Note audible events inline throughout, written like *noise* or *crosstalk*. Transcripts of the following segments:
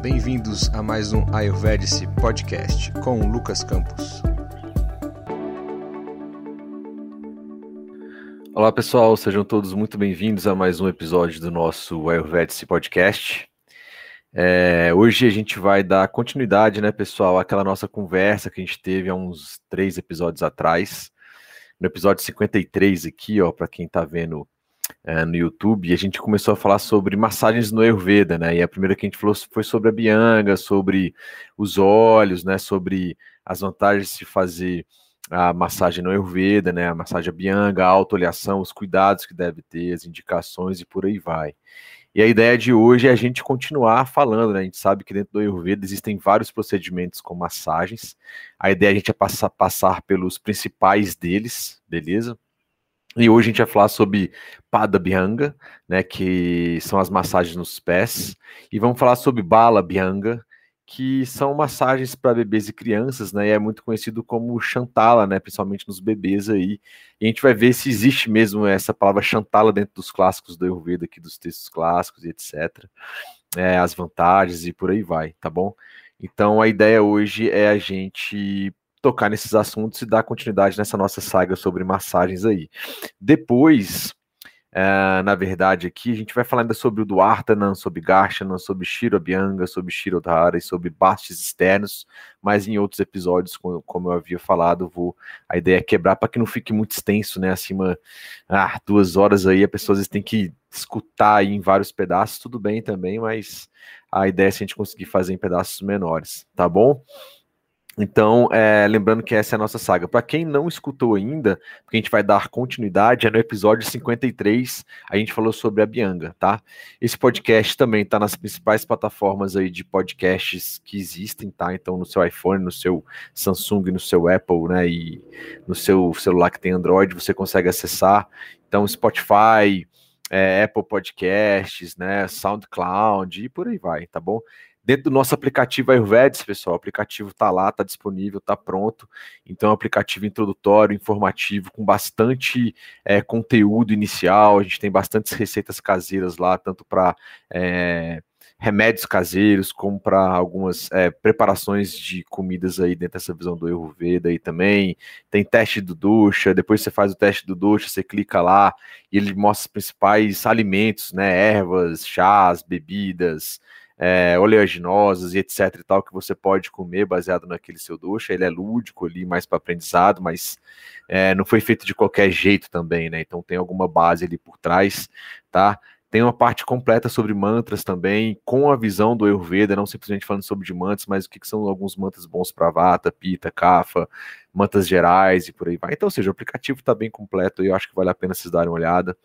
Bem-vindos a mais um Ayurvedic Podcast com Lucas Campos. Olá pessoal, sejam todos muito bem-vindos a mais um episódio do nosso Ayurvedic Podcast. É, hoje a gente vai dar continuidade, né, pessoal, àquela nossa conversa que a gente teve há uns três episódios atrás. No episódio 53 aqui, ó, para quem está vendo é, no YouTube, e a gente começou a falar sobre massagens no Ayurveda, né? E a primeira que a gente falou foi sobre a Bianga, sobre os olhos, né? Sobre as vantagens de se fazer a massagem no Ayurveda, né? A massagem Bianga, a os cuidados que deve ter, as indicações e por aí vai. E a ideia de hoje é a gente continuar falando, né? A gente sabe que dentro do Ayurveda existem vários procedimentos com massagens. A ideia é a gente é passar, passar pelos principais deles, beleza? E hoje a gente vai falar sobre Pada Bhyanga, né, que são as massagens nos pés, e vamos falar sobre Bala Bhyanga, que são massagens para bebês e crianças, né, e é muito conhecido como Chantala, né, principalmente nos bebês aí. E a gente vai ver se existe mesmo essa palavra Chantala dentro dos clássicos do Ayurveda, aqui dos textos clássicos e etc. É, as vantagens e por aí vai, tá bom? Então a ideia hoje é a gente tocar nesses assuntos e dar continuidade nessa nossa saga sobre massagens aí. Depois, é, na verdade, aqui a gente vai falar ainda sobre o Duartanan, sobre Garshanan, sobre Shirobianga, sobre Shirodhara e sobre bastes externos, mas em outros episódios, como, como eu havia falado, vou a ideia é quebrar para que não fique muito extenso, né? Acima, ah, duas horas aí, a pessoa às vezes tem que escutar aí em vários pedaços, tudo bem também, mas a ideia é se a gente conseguir fazer em pedaços menores, tá bom? Então, é, lembrando que essa é a nossa saga. Para quem não escutou ainda, porque a gente vai dar continuidade, é no episódio 53, a gente falou sobre a Bianga, tá? Esse podcast também está nas principais plataformas aí de podcasts que existem, tá? Então, no seu iPhone, no seu Samsung, no seu Apple, né? E no seu celular que tem Android, você consegue acessar. Então, Spotify, é, Apple Podcasts, né? SoundCloud e por aí vai, tá bom? Dentro do nosso aplicativo Ayurvedes, pessoal, o aplicativo está lá, está disponível, está pronto. Então, é um aplicativo introdutório, informativo, com bastante é, conteúdo inicial. A gente tem bastantes receitas caseiras lá, tanto para é, remédios caseiros, como para algumas é, preparações de comidas aí dentro dessa visão do Ayurveda aí também. Tem teste do ducha, depois você faz o teste do ducha, você clica lá e ele mostra os principais alimentos, né? Ervas, chás, bebidas é, oleaginosas e etc e tal que você pode comer baseado naquele seu doce. Ele é lúdico ali, mais para aprendizado, mas é, não foi feito de qualquer jeito também, né? Então tem alguma base ali por trás, tá? Tem uma parte completa sobre mantras também, com a visão do Ayurveda, não simplesmente falando sobre de mantras, mas o que, que são alguns mantras bons para Vata, Pita, Kapha, mantras gerais e por aí vai. Então, ou seja, o aplicativo está bem completo e eu acho que vale a pena vocês darem uma olhada.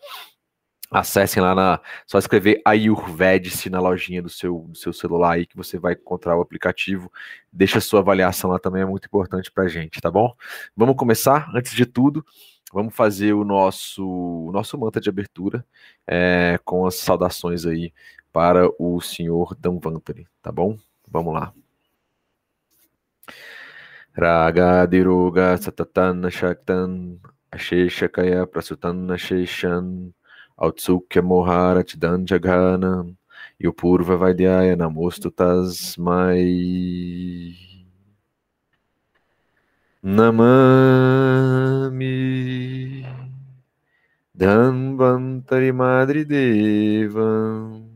Acessem lá na. Só escrever Ayurvedic na lojinha do seu, do seu celular aí que você vai encontrar o aplicativo. Deixa a sua avaliação lá também, é muito importante pra gente, tá bom? Vamos começar? Antes de tudo, vamos fazer o nosso, o nosso mantra de abertura é, com as saudações aí para o senhor Danvantari, tá bom? Vamos lá. Raga Diruga Satatan Shaktan Asheshakaya Prasutan Asheshan Autsukya Moharatidan Jagana e o Purva Vaidyaya Namostu Tasmai Namami Dhanvantari Madri Devam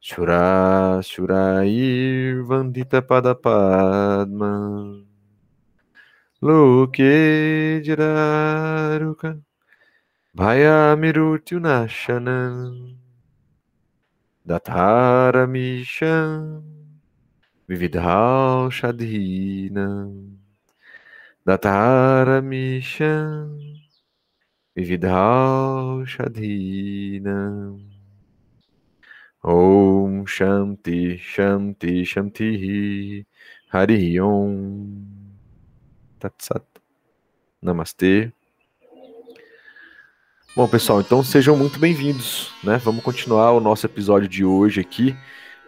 Shura Shurair Vandita Padapadma Loke Jiraruka Bhayamirutyunashanam Dataramishan Vividhal Shadhinam Dataramishan Vividhal Shadhinam Om Shanti Shanti Shanti Hari Om Tatsat Namastê Bom, pessoal, então sejam muito bem-vindos, né? Vamos continuar o nosso episódio de hoje aqui.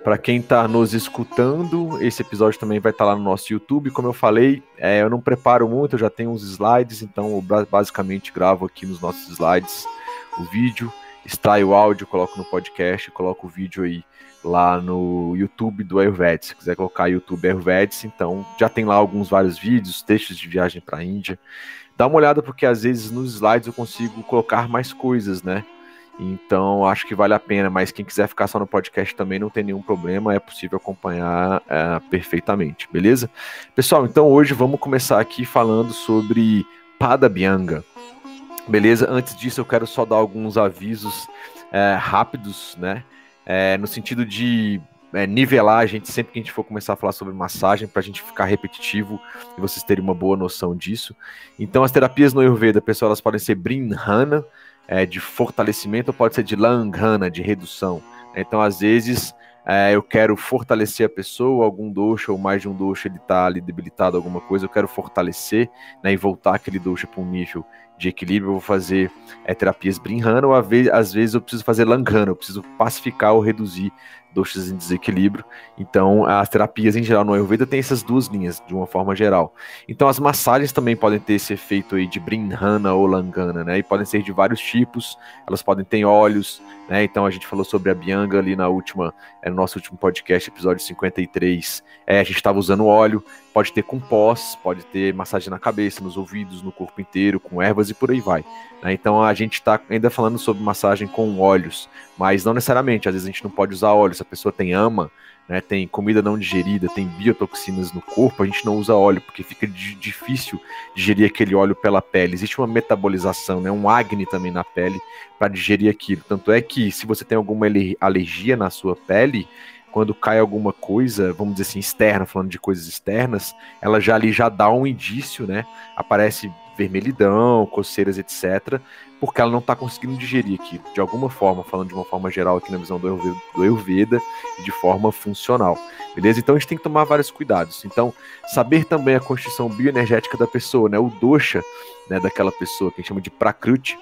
Para quem está nos escutando, esse episódio também vai estar tá lá no nosso YouTube. Como eu falei, é, eu não preparo muito, eu já tenho uns slides, então eu basicamente gravo aqui nos nossos slides o vídeo extraio o áudio, coloco no podcast, coloco o vídeo aí lá no YouTube do Ayurveda. Se quiser colocar YouTube Ayurveda, então já tem lá alguns vários vídeos, textos de viagem para a Índia. Dá uma olhada porque às vezes nos slides eu consigo colocar mais coisas, né? Então acho que vale a pena, mas quem quiser ficar só no podcast também não tem nenhum problema, é possível acompanhar é, perfeitamente, beleza? Pessoal, então hoje vamos começar aqui falando sobre Pada Bianga, beleza? Antes disso eu quero só dar alguns avisos é, rápidos, né? É, no sentido de é, nivelar a gente sempre que a gente for começar a falar sobre massagem, para a gente ficar repetitivo e vocês terem uma boa noção disso. Então, as terapias no Ayurveda, pessoal, elas podem ser Brinhana, é, de fortalecimento, ou pode ser de Langhana, de redução. Então, às vezes, é, eu quero fortalecer a pessoa, algum doxa ou mais de um doxa ele está ali debilitado, alguma coisa, eu quero fortalecer né, e voltar aquele doxa para um nível de equilíbrio, eu vou fazer é, terapias Brinhana, ou às vezes eu preciso fazer Langhana, eu preciso pacificar ou reduzir doxas em desequilíbrio. Então, as terapias em geral no Ayurveda tem essas duas linhas, de uma forma geral. Então, as massagens também podem ter esse efeito aí de Brinhana ou Langana, né? E podem ser de vários tipos, elas podem ter óleos, né? Então, a gente falou sobre a Bianga ali na última, é, no nosso último podcast, episódio 53. É, a gente estava usando óleo, pode ter com pós, pode ter massagem na cabeça, nos ouvidos, no corpo inteiro, com ervas e por aí vai. Né? Então, a gente está ainda falando sobre massagem com óleos, mas não necessariamente, às vezes a gente não pode usar óleo, se a pessoa tem ama, né, tem comida não digerida, tem biotoxinas no corpo, a gente não usa óleo, porque fica difícil digerir aquele óleo pela pele. Existe uma metabolização, né, um acne também na pele para digerir aquilo. Tanto é que se você tem alguma alergia na sua pele, quando cai alguma coisa, vamos dizer assim, externa, falando de coisas externas, ela já ali já dá um indício, né? Aparece vermelhidão, coceiras, etc porque ela não está conseguindo digerir aquilo, de alguma forma, falando de uma forma geral aqui na visão do Ayurveda, do Ayurveda de forma funcional. Beleza? Então a gente tem que tomar vários cuidados. Então, saber também a constituição bioenergética da pessoa, né? O dosha, né, daquela pessoa, que a gente chama de prakruti,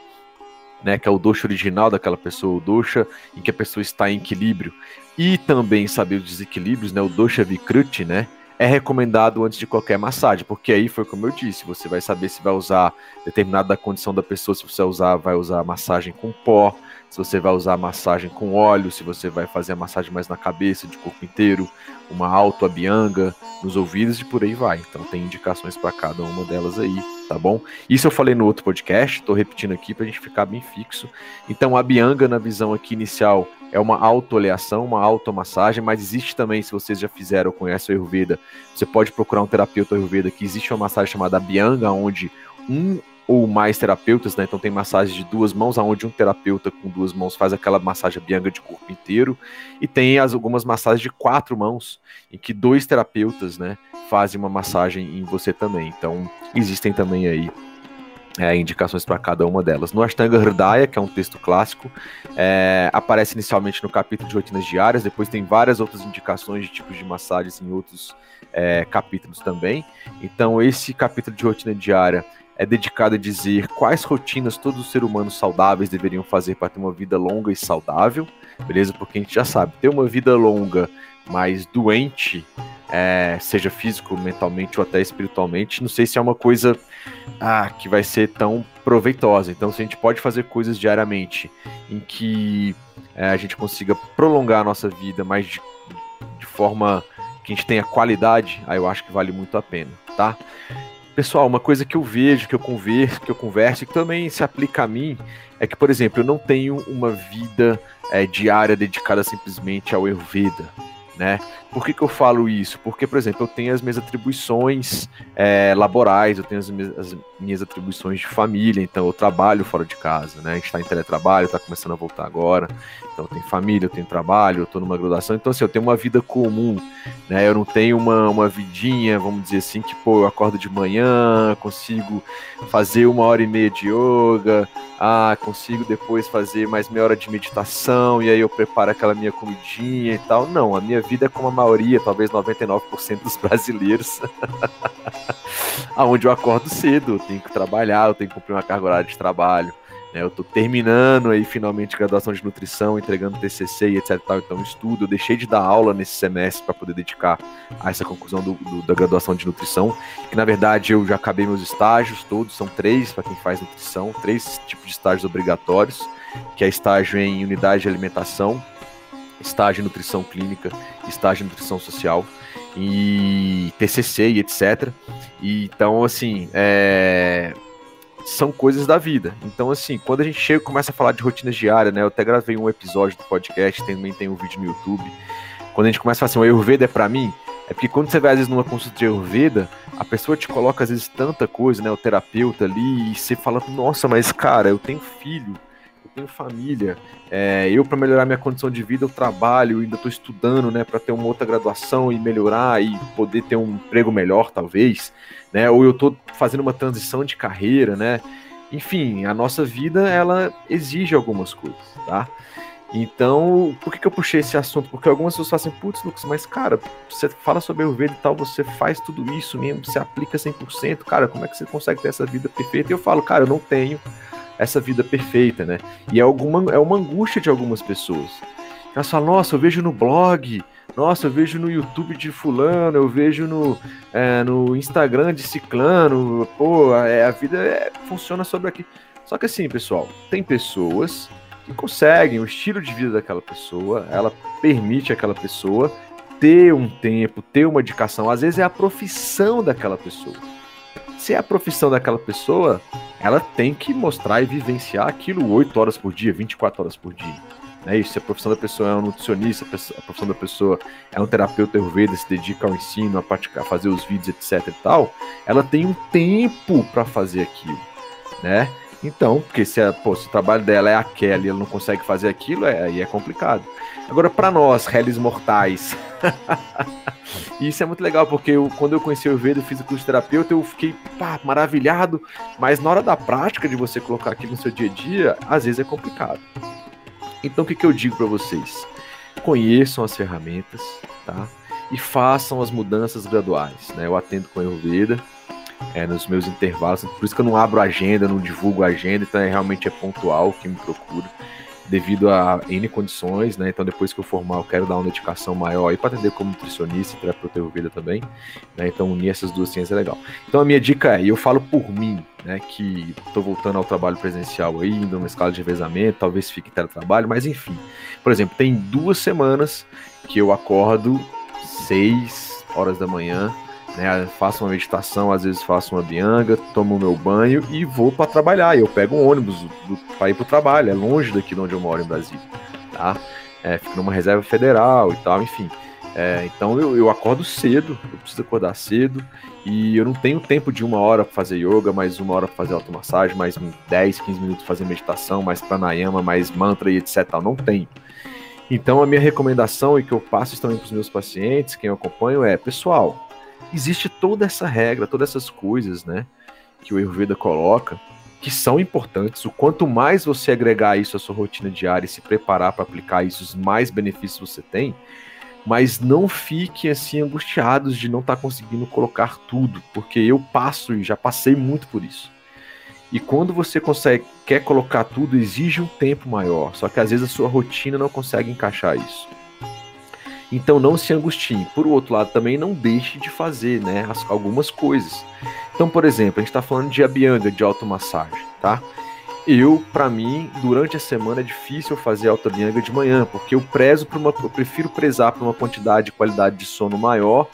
né, que é o dosha original daquela pessoa, o dosha em que a pessoa está em equilíbrio. E também saber os desequilíbrios, né, o dosha vikruti, né, é recomendado antes de qualquer massagem, porque aí foi como eu disse, você vai saber se vai usar determinada condição da pessoa, se você usar, vai usar massagem com pó, se você vai usar massagem com óleo, se você vai fazer a massagem mais na cabeça, de corpo inteiro, uma auto-abianga, nos ouvidos e por aí vai. Então tem indicações para cada uma delas aí, tá bom? Isso eu falei no outro podcast, estou repetindo aqui para a gente ficar bem fixo. Então a bianga na visão aqui inicial é uma autooleação, uma automassagem, mas existe também, se vocês já fizeram ou conhecem o Ayurveda, você pode procurar um terapeuta Ayurveda que existe uma massagem chamada bianga, onde um ou mais terapeutas, né? Então tem massagem de duas mãos, aonde um terapeuta com duas mãos faz aquela massagem bianga de corpo inteiro, e tem as, algumas massagens de quatro mãos, em que dois terapeutas, né, fazem uma massagem em você também. Então existem também aí é, indicações para cada uma delas. No Ashtanga Hridaya, que é um texto clássico, é, aparece inicialmente no capítulo de rotinas diárias, depois tem várias outras indicações de tipos de massagens em outros é, capítulos também. Então, esse capítulo de rotina diária é dedicado a dizer quais rotinas todos os seres humanos saudáveis deveriam fazer para ter uma vida longa e saudável, beleza? Porque a gente já sabe, ter uma vida longa, mas doente, é, seja físico, mentalmente ou até espiritualmente, não sei se é uma coisa ah, que vai ser tão proveitosa. Então, se a gente pode fazer coisas diariamente em que é, a gente consiga prolongar a nossa vida, mas de, de forma que a gente tenha qualidade, aí eu acho que vale muito a pena, tá? Pessoal, uma coisa que eu vejo, que eu converso, que eu converso, que também se aplica a mim, é que, por exemplo, eu não tenho uma vida é, diária dedicada simplesmente ao Ayurveda, né? Por que, que eu falo isso? Porque, por exemplo, eu tenho as minhas atribuições é, laborais, eu tenho as minhas, as minhas, atribuições de família, então eu trabalho fora de casa, né? A gente está em teletrabalho, está começando a voltar agora, então eu tenho família, eu tenho trabalho, eu estou numa graduação, então assim, eu tenho uma vida comum, né? Eu não tenho uma, uma vidinha, vamos dizer assim, que, pô, eu acordo de manhã, consigo fazer uma hora e meia de yoga, ah, consigo depois fazer mais meia hora de meditação, e aí eu preparo aquela minha comidinha e tal. Não, a minha vida é como a maioria, talvez 99% dos brasileiros, *laughs* aonde eu acordo cedo, eu tenho que trabalhar, eu tenho que cumprir uma carga horária de trabalho, Né? Eu estou terminando aí finalmente graduação de nutrição, entregando TCC e etc. Tal, então estudo. Eu deixei de dar aula nesse semestre para poder dedicar a essa conclusão do, do, da graduação de nutrição. Que na verdade eu já acabei meus estágios todos, são três para quem faz nutrição, três tipos de estágios obrigatórios, que é estágio em unidade de alimentação, estágio em nutrição clínica, estágio em nutrição social e TCC e etc. E, então, assim, é, são coisas da vida. Então, assim, quando a gente chega e começa a falar de rotinas diárias, né? Eu até gravei um episódio do podcast, também tem um vídeo no YouTube. Quando a gente começa a falar assim, o Ayurveda é pra mim, é porque quando você vai, às vezes, numa consulta de Ayurveda, a pessoa te coloca, às vezes, tanta coisa, né? O terapeuta ali, e você fala, nossa, mas, cara, eu tenho filho, tenho família, é, eu, para melhorar minha condição de vida, eu trabalho, ainda estou estudando, né, para ter uma outra graduação e melhorar e poder ter um emprego melhor, talvez né? Ou eu estou fazendo uma transição de carreira, né? Enfim, a nossa vida ela exige algumas coisas, tá? Então, por que, que eu puxei esse assunto? Porque algumas pessoas falam assim, putz, Lucas, mas cara, você fala sobre Ayurveda e tal, você faz tudo isso mesmo, você aplica 100%, cara, como é que você consegue ter essa vida perfeita? E eu falo, cara, eu não tenho essa vida perfeita, né? E é, alguma, é uma angústia de algumas pessoas. Elas falam, nossa, eu vejo no blog, nossa, eu vejo no YouTube de fulano, eu vejo no, é, no Instagram de ciclano, pô, é, a vida é, funciona sobre aqui. Só que assim, pessoal, tem pessoas que conseguem o estilo de vida daquela pessoa, ela permite aquela pessoa ter um tempo, ter uma dedicação, às vezes é a profissão daquela pessoa. Se é a profissão daquela pessoa, ela tem que mostrar e vivenciar aquilo 8 horas por dia, 24 horas por dia. Né? Isso, se a profissão da pessoa é um nutricionista, a profissão da pessoa é um terapeuta ayurveda, se dedica ao ensino, a, praticar, a fazer os vídeos, etc e tal, ela tem um tempo para fazer aquilo, né? Então, porque se, a, pô, se o trabalho dela é aquela e ela não consegue fazer aquilo, é, aí é complicado. Agora, para nós, réis mortais, *laughs* isso é muito legal, porque eu, quando eu conheci o Ayurveda, eu fiz o curso de terapeuta, eu fiquei pá, maravilhado, mas na hora da prática de você colocar aquilo no seu dia a dia, às vezes é complicado. Então o que, que eu digo para vocês? Conheçam as ferramentas, tá? E façam as mudanças graduais, né? Eu atendo com a Ayurveda, é, nos meus intervalos, por isso que eu não abro agenda, não divulgo agenda, então é, realmente é pontual que me procura devido a N condições, né? Então, depois que eu formar, eu quero dar uma dedicação maior aí para atender como nutricionista e terapeuta vida também, né? Então, unir essas duas ciências é legal. Então, a minha dica é, e eu falo por mim, né? Que estou voltando ao trabalho presencial aí, indo numa escala de revezamento, talvez fique teletrabalho, mas enfim. Por exemplo, tem duas semanas que eu acordo seis horas da manhã, né? Faço uma meditação, às vezes faço uma bianga, tomo meu banho e vou para trabalhar. Eu pego um ônibus para ir para o trabalho, é longe daqui de onde eu moro em Brasília, tá? É, fico numa reserva federal e tal, enfim. É, então eu, eu, acordo cedo, eu preciso acordar cedo e eu não tenho tempo de uma hora para fazer yoga, mais uma hora para fazer automassagem, mais 10, 15 minutos fazer meditação, mais pranayama, mais mantra e etc. Não tenho. Então a minha recomendação e que eu passo também para os meus pacientes, quem eu acompanho, é pessoal, existe toda essa regra, todas essas coisas, né, que o Ayurveda coloca, que são importantes. O quanto mais você agregar isso à sua rotina diária e se preparar para aplicar isso, os mais benefícios você tem. Mas não fiquem assim angustiados de não estar tá conseguindo colocar tudo, porque eu passo e já passei muito por isso. E quando você consegue quer colocar tudo, exige um tempo maior. Só que às vezes a sua rotina não consegue encaixar isso. Então não se angustie. Por outro lado, também não deixe de fazer né, as, algumas coisas. Então, por exemplo, a gente está falando de abianga, de automassagem, tá? Eu, para mim, durante a semana é difícil fazer autobianga de manhã, porque eu prezo para uma, eu prefiro prezar por uma quantidade e qualidade de sono maior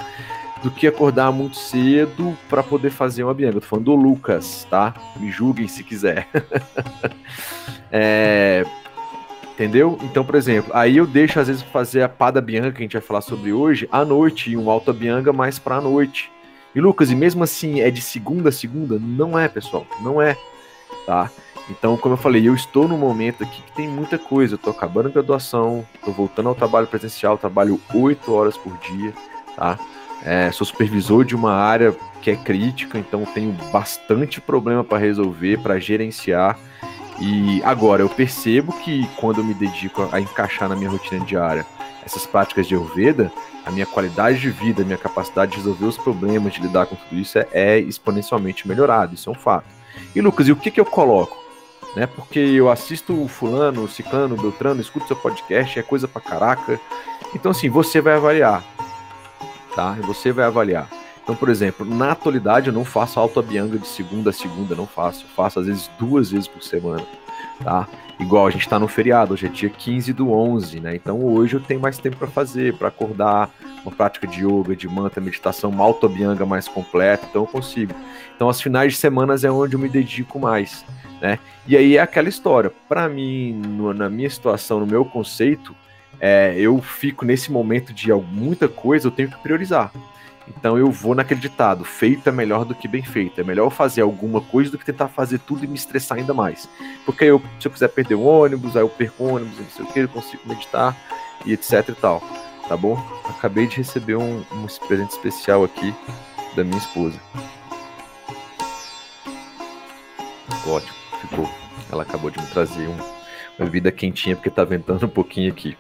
do que acordar muito cedo para poder fazer uma bianga. Eu tô falando do Lucas, tá? Me julguem se quiser. *laughs* é, Entendeu? Então, por exemplo, aí eu deixo às vezes fazer a pada bianca que a gente vai falar sobre hoje à noite e um alta bianga mais para a noite. E Lucas, e mesmo assim é de segunda a segunda? Não é, pessoal, não é, tá? Então, como eu falei, eu estou num momento aqui que tem muita coisa. Eu tô acabando a graduação, tô voltando ao trabalho presencial, trabalho oito horas por dia, tá? É, sou supervisor de uma área que é crítica, então tenho bastante problema para resolver, para gerenciar. E agora eu percebo que quando eu me dedico a encaixar na minha rotina diária essas práticas de Ayurveda, a minha qualidade de vida, a minha capacidade de resolver os problemas, de lidar com tudo isso é, é exponencialmente melhorado, isso é um fato. E Lucas, e o que, que eu coloco? né? Porque eu assisto o fulano, o ciclano, o beltrano, escuto seu podcast, é coisa pra caraca. Então, assim, você vai avaliar, tá? Você vai avaliar. Então, por exemplo, na atualidade eu não faço autoabianga de segunda a segunda, não faço. Eu faço às vezes duas vezes por semana, tá? Igual a gente tá no feriado, hoje é dia 15 do 11, né? Então hoje eu tenho mais tempo para fazer, para acordar, uma prática de yoga, de mantra, meditação, uma autoabianga mais completa, então eu consigo. Então, as finais de semanas é onde eu me dedico mais, né? E aí é aquela história. Para mim, no, na minha situação, no meu conceito, é, eu fico nesse momento de muita coisa, eu tenho que priorizar. Então eu vou naquele ditado: feito é melhor do que bem feito. É melhor eu fazer alguma coisa do que tentar fazer tudo e me estressar ainda mais. Porque eu, se eu quiser perder o ônibus, aí eu perco o ônibus, não sei o que, eu consigo meditar e etc e tal. Tá bom? Acabei de receber um, um presente especial aqui da minha esposa. Ótimo, ficou. Ela acabou de me trazer um, bebida quentinha porque tá ventando um pouquinho aqui.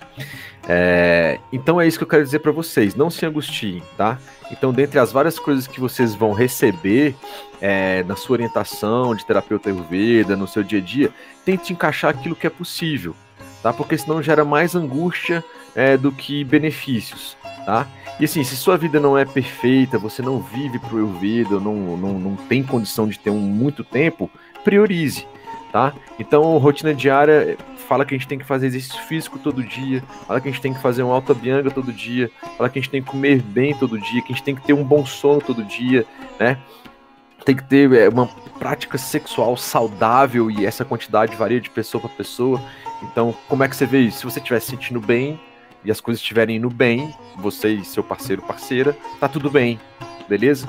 É, então é isso que eu quero dizer para vocês. Não se angustiem, tá? Então, dentre as várias coisas que vocês vão receber é, na sua orientação de terapeuta Ayurveda, no seu dia a dia, tente encaixar aquilo que é possível, tá? Porque senão gera mais angústia é, do que benefícios, tá? E assim, se sua vida não é perfeita, você não vive pro Ayurveda, não, não, não tem condição de ter um muito tempo, priorize, tá? Então, rotina diária fala que a gente tem que fazer exercício físico todo dia, fala que a gente tem que fazer uma alta bianga todo dia, fala que a gente tem que comer bem todo dia, que a gente tem que ter um bom sono todo dia, né? Tem que ter é, uma prática sexual saudável e essa quantidade varia de pessoa para pessoa. Então, como é que você vê isso? Se você estiver se sentindo bem e as coisas estiverem indo bem, você e seu parceiro, parceira, tá tudo bem, beleza?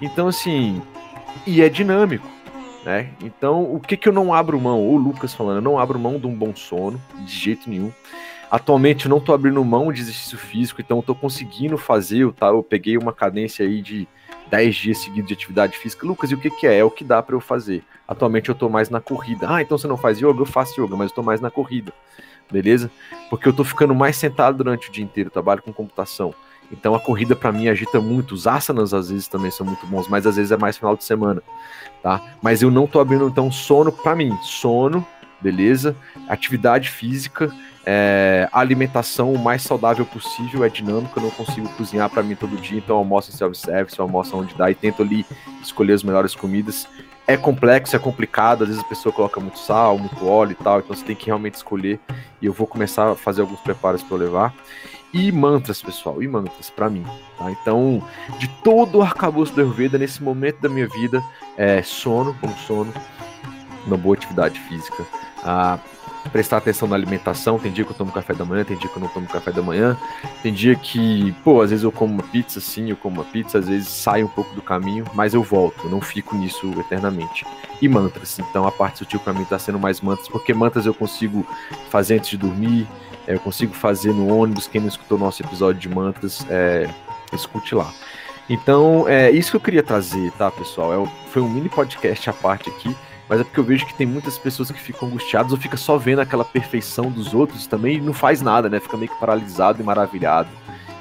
Então, assim, e é dinâmico. Né? Então, o que, que eu não abro mão? O Lucas falando, eu não abro mão de um bom sono, de jeito nenhum. Atualmente eu não tô abrindo mão de exercício físico, então eu tô conseguindo fazer, eu, tá, eu peguei uma cadência aí de 10 dias seguidos de atividade física. Lucas, e o que, que é? É o que dá para eu fazer. Atualmente eu tô mais na corrida. Ah, então você não faz yoga? Eu faço yoga, mas eu tô mais na corrida. Beleza? Porque eu tô ficando mais sentado durante o dia inteiro, trabalho com computação. Então a corrida para mim agita muito. Os asanas às vezes também são muito bons, mas às vezes é mais final de semana, tá? Mas eu não tô abrindo então sono para mim. Sono, beleza? Atividade física, é, alimentação o mais saudável possível, é dinâmico, eu não consigo cozinhar para mim todo dia, então eu almoço em self-service, eu almoço onde dá e tento ali escolher as melhores comidas. É complexo, é complicado, às vezes a pessoa coloca muito sal, muito óleo e tal, então você tem que realmente escolher. E eu vou começar a fazer alguns preparos para levar e mantras, pessoal, e mantras para mim. Tá? Então, de todo o arcabouço do Ayurveda, nesse momento da minha vida, é sono, bom sono, uma boa atividade física, a prestar atenção na alimentação. Tem dia que eu tomo café da manhã, tem dia que eu não tomo café da manhã, tem dia que, pô, às vezes eu como uma pizza, sim, eu como uma pizza, às vezes saio um pouco do caminho, mas eu volto, eu não fico nisso eternamente. E mantras, então a parte sutil para mim tá sendo mais mantras, porque mantras eu consigo fazer antes de dormir é, eu consigo fazer no ônibus. Quem não escutou nosso episódio de mantras, é, escute lá. Então, é isso que eu queria trazer, tá, pessoal? É, foi um mini podcast à parte aqui, mas é porque eu vejo que tem muitas pessoas que ficam angustiadas ou fica só vendo aquela perfeição dos outros também e não faz nada, né? Fica meio que paralisado e maravilhado.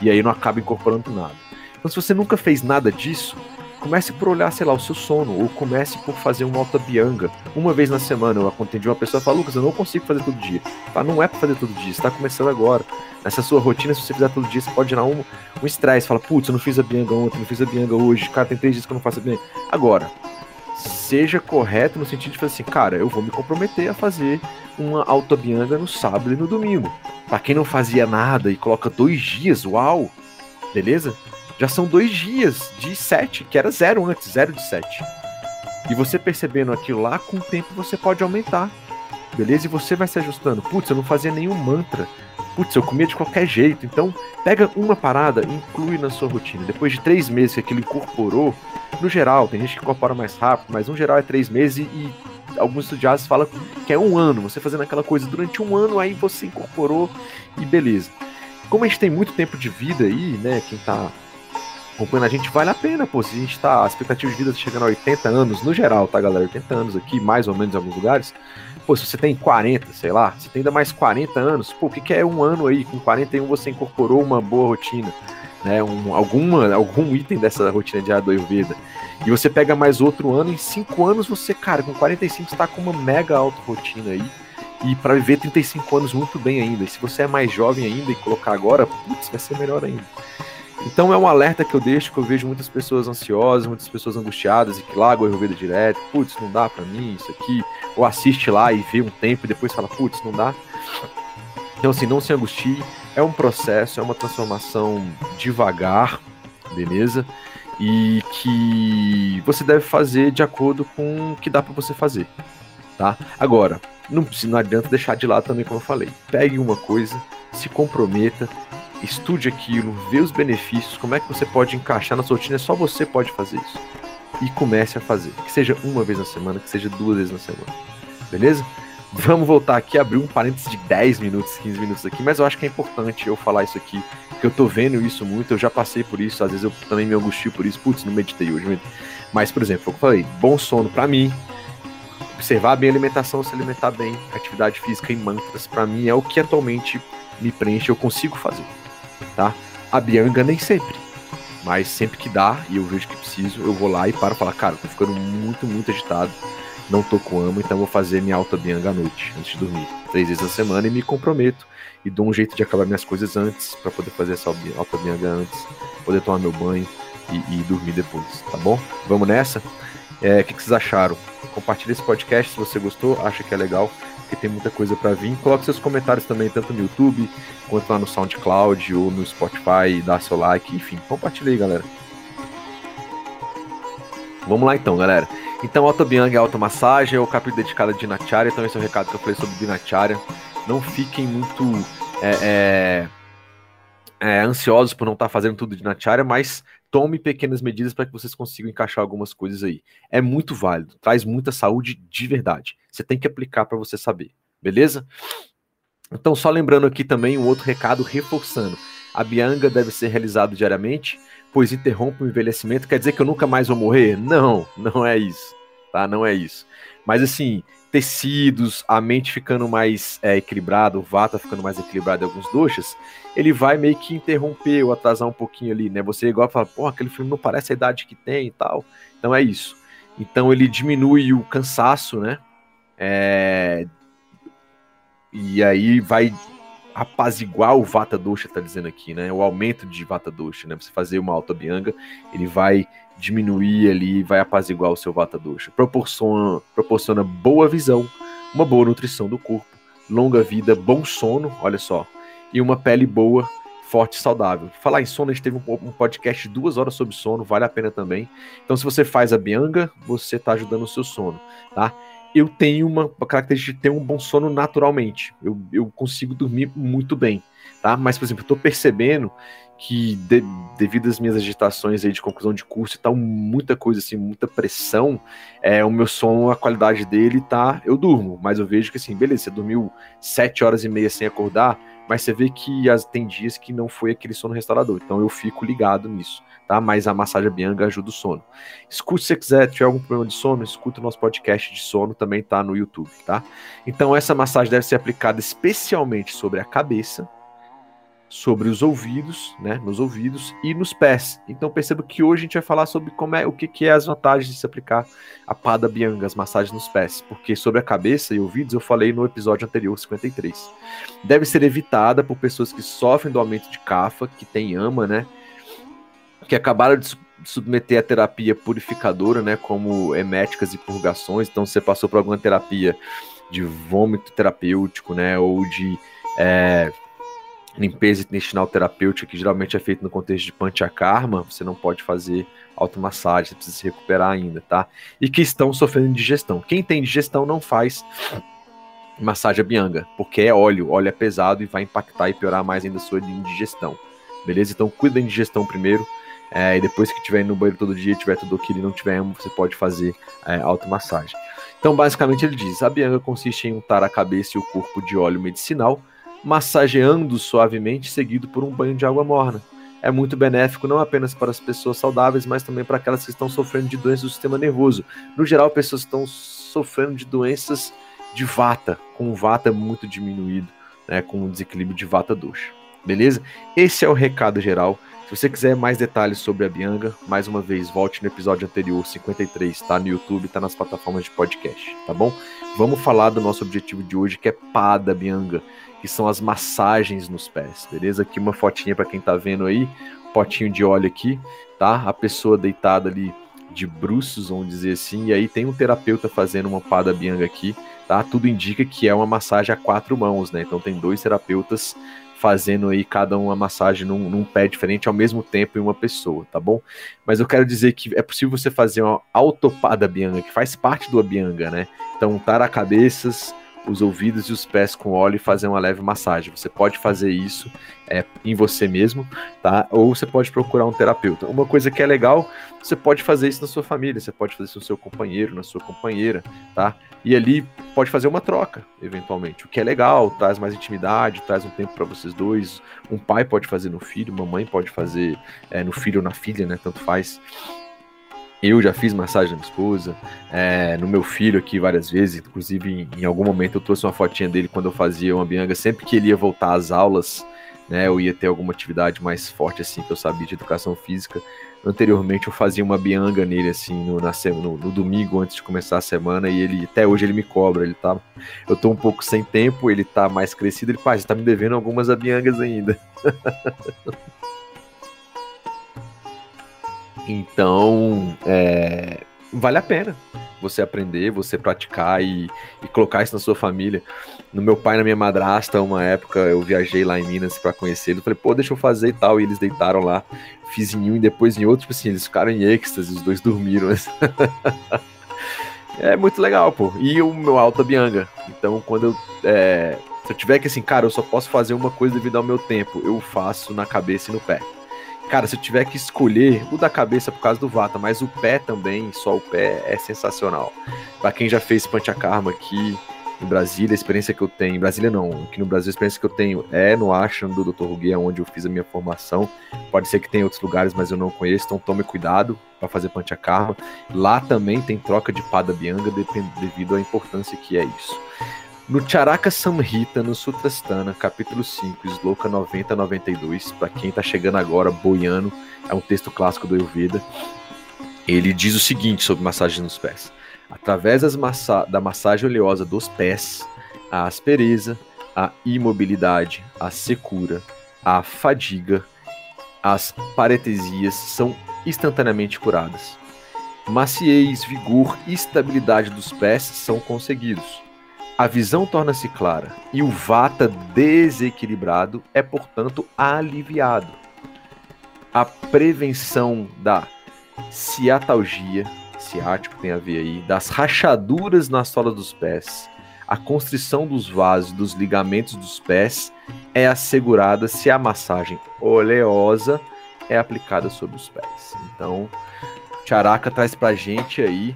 E aí não acaba incorporando nada. Então, se você nunca fez nada disso, comece por olhar, sei lá, o seu sono, ou comece por fazer uma alta bianga. Uma vez na semana eu atendi uma pessoa e falei, Lucas, eu não consigo fazer todo dia. Tá, não é para fazer todo dia, você tá começando agora. Nessa sua rotina, se você fizer todo dia, você pode gerar um estresse. Fala, putz, eu não fiz a bianga ontem, não fiz a bianga hoje, cara, tem três dias que eu não faço a bianga. Agora, seja correto no sentido de fazer assim, cara, eu vou me comprometer a fazer uma alta bianga no sábado e no domingo. Para quem não fazia nada e coloca dois dias, uau, beleza? Já são dois dias de sete, que era zero antes, zero de sete. E você percebendo aquilo lá, com o tempo você pode aumentar. Beleza? E você vai se ajustando. Putz, eu não fazia nenhum mantra. Putz, eu comia de qualquer jeito. Então, pega uma parada e inclui na sua rotina. Depois de três meses que aquilo incorporou, no geral, tem gente que incorpora mais rápido, mas no geral é três meses e, alguns estudiosos falam que é um ano. Você fazendo aquela coisa durante um ano, aí você incorporou e beleza. Como a gente tem muito tempo de vida aí, né? Quem tá acompanhando a gente, vale a pena, pô. Se a gente tá. A expectativa de vida tá chegando a 80 anos, no geral, tá, galera? 80 anos aqui, mais ou menos em alguns lugares. Pô, se você tem 40, sei lá, você tem ainda mais 40 anos, pô, o que, que é um ano aí? Com 41 você incorporou uma boa rotina, né? Um, alguma, algum item dessa rotina de Ayurveda. E você pega mais outro ano, em 5 anos você, cara, com 45 está com uma mega alta rotina aí. E para viver 35 anos muito bem ainda. E se você é mais jovem ainda e colocar agora, putz, vai ser melhor ainda. Então é um alerta que eu deixo, que eu vejo muitas pessoas ansiosas, muitas pessoas angustiadas e que largam a Ayurveda direto, putz, não dá para mim isso aqui, ou assiste lá e vê um tempo e depois fala, putz, não dá. Então assim, não se angustie, é um processo, é uma transformação devagar, beleza? E que você deve fazer de acordo com o que dá para você fazer, tá? Agora, não, não adianta deixar de lado também, como eu falei. Pegue uma coisa, se comprometa, estude aquilo, vê os benefícios, como é que você pode encaixar na sua rotina, só você pode fazer isso. E comece a fazer, que seja uma vez na semana, que seja duas vezes na semana. Beleza? Vamos voltar aqui, abrir um parênteses de 10 minutos, 15 minutos aqui, mas eu acho que é importante eu falar isso aqui, porque eu tô vendo isso muito, eu já passei por isso, às vezes eu também me angustio por isso, putz, não meditei hoje. Mas, por exemplo, eu falei, bom sono para mim, observar bem a alimentação, se alimentar bem, atividade física e mantras, para mim é o que atualmente me preenche, eu consigo fazer tá? A Bianca nem sempre. Mas sempre que dá e eu vejo que preciso, eu vou lá e paro e falo, cara, tô ficando muito, muito agitado, não tô com amo, então vou fazer minha alta Bianca à noite, antes de dormir. Três vezes na semana e me comprometo. E dou um jeito de acabar minhas coisas antes, para poder fazer essa alta Bianca antes, poder tomar meu banho e, e dormir depois, tá bom? Vamos nessa? É, o é, que, que vocês acharam? Compartilhe esse podcast se você gostou, acha que é legal porque tem muita coisa para vir. Coloque seus comentários também, tanto no YouTube, quanto lá no SoundCloud ou no Spotify, dá seu like, enfim, compartilha aí, galera. Vamos lá então, galera. Então, Autobiang é automassagem, é o capítulo dedicado a Dinacharya, então esse é o recado que eu falei sobre Dinacharya. Não fiquem muito é, é, é, ansiosos por não estar tá fazendo tudo Dinacharya, mas tome pequenas medidas para que vocês consigam encaixar algumas coisas aí. É muito válido, traz muita saúde de verdade. Você tem que aplicar para você saber, beleza? Então, só lembrando aqui também um outro recado reforçando. A bianga deve ser realizada diariamente, pois interrompe o envelhecimento. Quer dizer que eu nunca mais vou morrer? Não, não é isso, tá? Não é isso. Mas assim, tecidos, a mente ficando mais é, equilibrada, o vata ficando mais equilibrado em alguns doxas, ele vai meio que interromper ou atrasar um pouquinho ali, né? Você igual fala, pô, aquele filme não parece a idade que tem e tal. Então é isso. Então ele diminui o cansaço, né? É... E aí vai apaziguar o Vata Dosha, tá dizendo aqui, né? O aumento de Vata Dosha, né? Você fazer uma alta bianga, ele vai diminuir ali, vai apaziguar o seu Vata Dosha. Proporciona, proporciona boa visão, uma boa nutrição do corpo, longa vida, bom sono, olha só, e uma pele boa, forte e saudável. Falar em sono, a gente teve um, podcast duas horas sobre sono, vale a pena também. Então, se você faz a bianga, você está ajudando o seu sono, tá? Eu tenho uma característica de ter um bom sono naturalmente. Eu, eu consigo dormir muito bem, tá? Mas, por exemplo, eu tô percebendo que de, devido às minhas agitações aí de conclusão de curso e tal, muita coisa assim, muita pressão, é, o meu sono, a qualidade dele tá, eu durmo, mas eu vejo que assim, beleza, você dormiu sete horas e meia sem acordar, mas você vê que as, tem dias que não foi aquele sono restaurador, então eu fico ligado nisso tá? Mas a massagem Bianga ajuda o sono. Escute se você quiser, tiver algum problema de sono, escuta o nosso podcast de sono, também tá no YouTube, tá? Então essa massagem deve ser aplicada especialmente sobre a cabeça, sobre os ouvidos, né, nos ouvidos e nos pés. Então perceba que hoje a gente vai falar sobre como é o que, que é as vantagens de se aplicar a Pada Bianga, as massagens nos pés, porque sobre a cabeça e ouvidos eu falei no episódio anterior 53. Deve ser evitada por pessoas que sofrem do aumento de cafa, que tem ama, né, que acabaram de submeter a terapia purificadora, né, como eméticas e purgações. Então, você passou por alguma terapia de vômito terapêutico, né, ou de é, limpeza intestinal terapêutica, que geralmente é feito no contexto de panchakarma, você não pode fazer automassagem, você precisa se recuperar ainda, tá? E que estão sofrendo digestão. Quem tem digestão não faz massagem bianga, porque é óleo, óleo é pesado e vai impactar e piorar mais ainda a sua indigestão. Beleza? Então cuida da indigestão primeiro, é, e depois que tiver indo no banheiro todo dia, tiver tudo aquilo e não tiver você pode fazer é, automassagem. Então, basicamente, ele diz: a bianga consiste em untar a cabeça e o corpo de óleo medicinal, massageando suavemente, seguido por um banho de água morna. É muito benéfico não apenas para as pessoas saudáveis, mas também para aquelas que estão sofrendo de doenças do sistema nervoso. No geral, pessoas estão sofrendo de doenças de vata, com vata muito diminuído, né, com um desequilíbrio de vata dosha. Beleza? Esse é o recado geral Se você quiser mais detalhes sobre a Bianga, mais uma vez, volte no episódio anterior, 53, tá no YouTube, tá nas plataformas de podcast, tá bom? Vamos falar do nosso objetivo de hoje, que é pá da Bianga, que são as massagens nos pés, beleza? Aqui uma fotinha para quem tá vendo aí, potinho de óleo aqui, tá? A pessoa deitada ali de bruços, vamos dizer assim, e aí tem um terapeuta fazendo uma pá da Bianga aqui, tá? Tudo indica que é uma massagem a quatro mãos, né? Então tem dois terapeutas fazendo aí cada uma massagem num, num, pé diferente ao mesmo tempo em uma pessoa, tá bom? Mas eu quero dizer que é possível você fazer uma autopada bianga, que faz parte do bianga, né? Então, untar a cabeças, os ouvidos e os pés com óleo e fazer uma leve massagem. Você pode fazer isso é, em você mesmo, tá? Ou você pode procurar um terapeuta. Uma coisa que é legal, você pode fazer isso na sua família, você pode fazer isso no seu companheiro, na sua companheira, tá? E ali pode fazer uma troca, eventualmente. O que é legal, traz mais intimidade, traz um tempo para vocês dois. Um pai pode fazer no filho, uma mãe pode fazer é, no filho ou na filha, né? Tanto faz. Eu já fiz massagem na minha esposa, é, no meu filho aqui várias vezes, inclusive em, em, algum momento eu trouxe uma fotinha dele quando eu fazia uma bianga, sempre que ele ia voltar às aulas, né, eu ia ter alguma atividade mais forte assim, que eu sabia de educação física. Anteriormente eu fazia uma bianga nele assim no, na, no, no domingo antes de começar a semana. E ele até hoje ele me cobra, ele tá, eu tô um pouco sem tempo, ele tá mais crescido, ele, pai, você tá me devendo algumas abiangas ainda. *laughs* Então, é, vale a pena você aprender, você praticar e, e, colocar isso na sua família. No meu pai, na minha madrasta, uma época eu viajei lá em Minas para conhecer ele, falei, pô, deixa eu fazer e tal, e eles deitaram lá, fiz em um e depois em outro, tipo assim, eles ficaram em êxtase, os dois *laughs* dormiram. é muito legal, pô. E o meu alta bianga. Então, quando eu é, se eu tiver que assim, cara, eu só posso fazer uma coisa devido ao meu tempo, eu faço na cabeça e no pé. Cara, se eu tiver que escolher o da cabeça por causa do Vata, mas o pé também, só o pé é sensacional. Para quem já fez Panchakarma aqui em Brasília, a experiência que eu tenho, em Brasília não, aqui no Brasil a experiência que eu tenho é no Ashram do Dr. Ruguê, onde eu fiz a minha formação. Pode ser que tenha outros lugares, mas eu não conheço, então tome cuidado para fazer Panchakarma. Lá também tem troca de Pada Bianga devido à importância que é isso. No Charaka Samhita, no Sutrasthana, capítulo 5, sloka 90 92, para quem está chegando agora, boiano, é um texto clássico do Ayurveda. Ele diz o seguinte sobre massagem nos pés: através massa da massagem oleosa dos pés, a aspereza, a imobilidade, a secura, a fadiga, as paretesias são instantaneamente curadas. Maciez, vigor e estabilidade dos pés são conseguidos a visão torna-se clara e o vata desequilibrado é, portanto, aliviado. A prevenção da ciatalgia, ciático tem a ver aí, das rachaduras na sola dos pés, a constrição dos vasos dos ligamentos dos pés é assegurada se a massagem oleosa é aplicada sobre os pés. Então, Charaka traz pra gente aí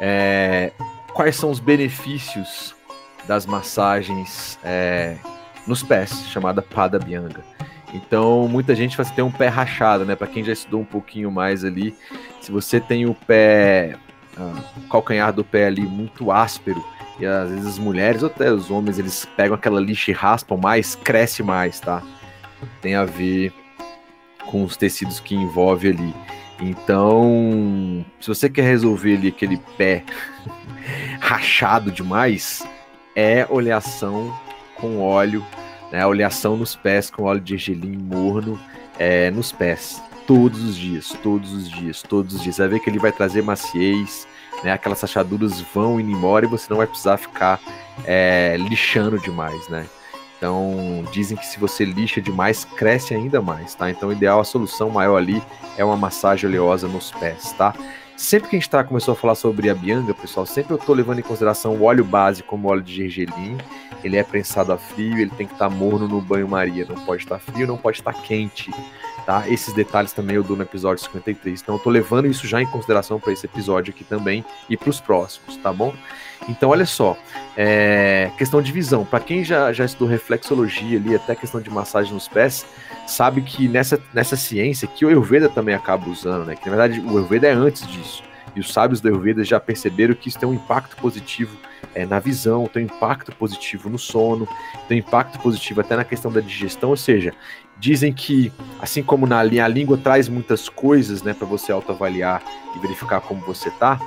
é, quais são os benefícios das massagens é, nos pés, chamada Pada Bianga. Então, muita gente vai ter um pé rachado, né? Para quem já estudou um pouquinho mais ali, se você tem o pé, ah, o calcanhar do pé ali muito áspero, e às vezes as mulheres ou até os homens, eles pegam aquela lixa e raspam mais, cresce mais, tá? Tem a ver com os tecidos que envolve ali. Então, se você quer resolver ali aquele pé *laughs* rachado demais, é oleação com óleo, né? Oleação nos pés com óleo de gergelim morno é, nos pés. Todos os dias, todos os dias, todos os dias. Você vai ver que ele vai trazer maciez, né? Aquelas rachaduras vão indo embora e você não vai precisar ficar é, lixando demais, né? Então, dizem que se você lixa demais, cresce ainda mais, tá? Então, o ideal, a solução maior ali é uma massagem oleosa nos pés, tá? Sempre que a gente tá, começou a falar sobre a bianga, pessoal, sempre eu tô levando em consideração o óleo base como óleo de gergelim. Ele é prensado a frio, ele tem que estar tá morno no banho-maria. Não pode estar tá frio, não pode estar tá quente. Tá? Esses detalhes também eu dou no episódio 53. Então eu tô levando isso já em consideração para esse episódio aqui também e para os próximos, tá bom? Então, olha só, é, questão de visão. Para quem já, já estudou reflexologia ali, até questão de massagem nos pés, sabe que nessa, nessa ciência, que o Ayurveda também acaba usando, né? Que na verdade o Ayurveda é antes disso. E os sábios do Ayurveda já perceberam que isso tem um impacto positivo é, na visão, tem um impacto positivo no sono, tem um impacto positivo até na questão da digestão, ou seja, dizem que, assim como na a língua traz muitas coisas né, para você autoavaliar e verificar como você tá,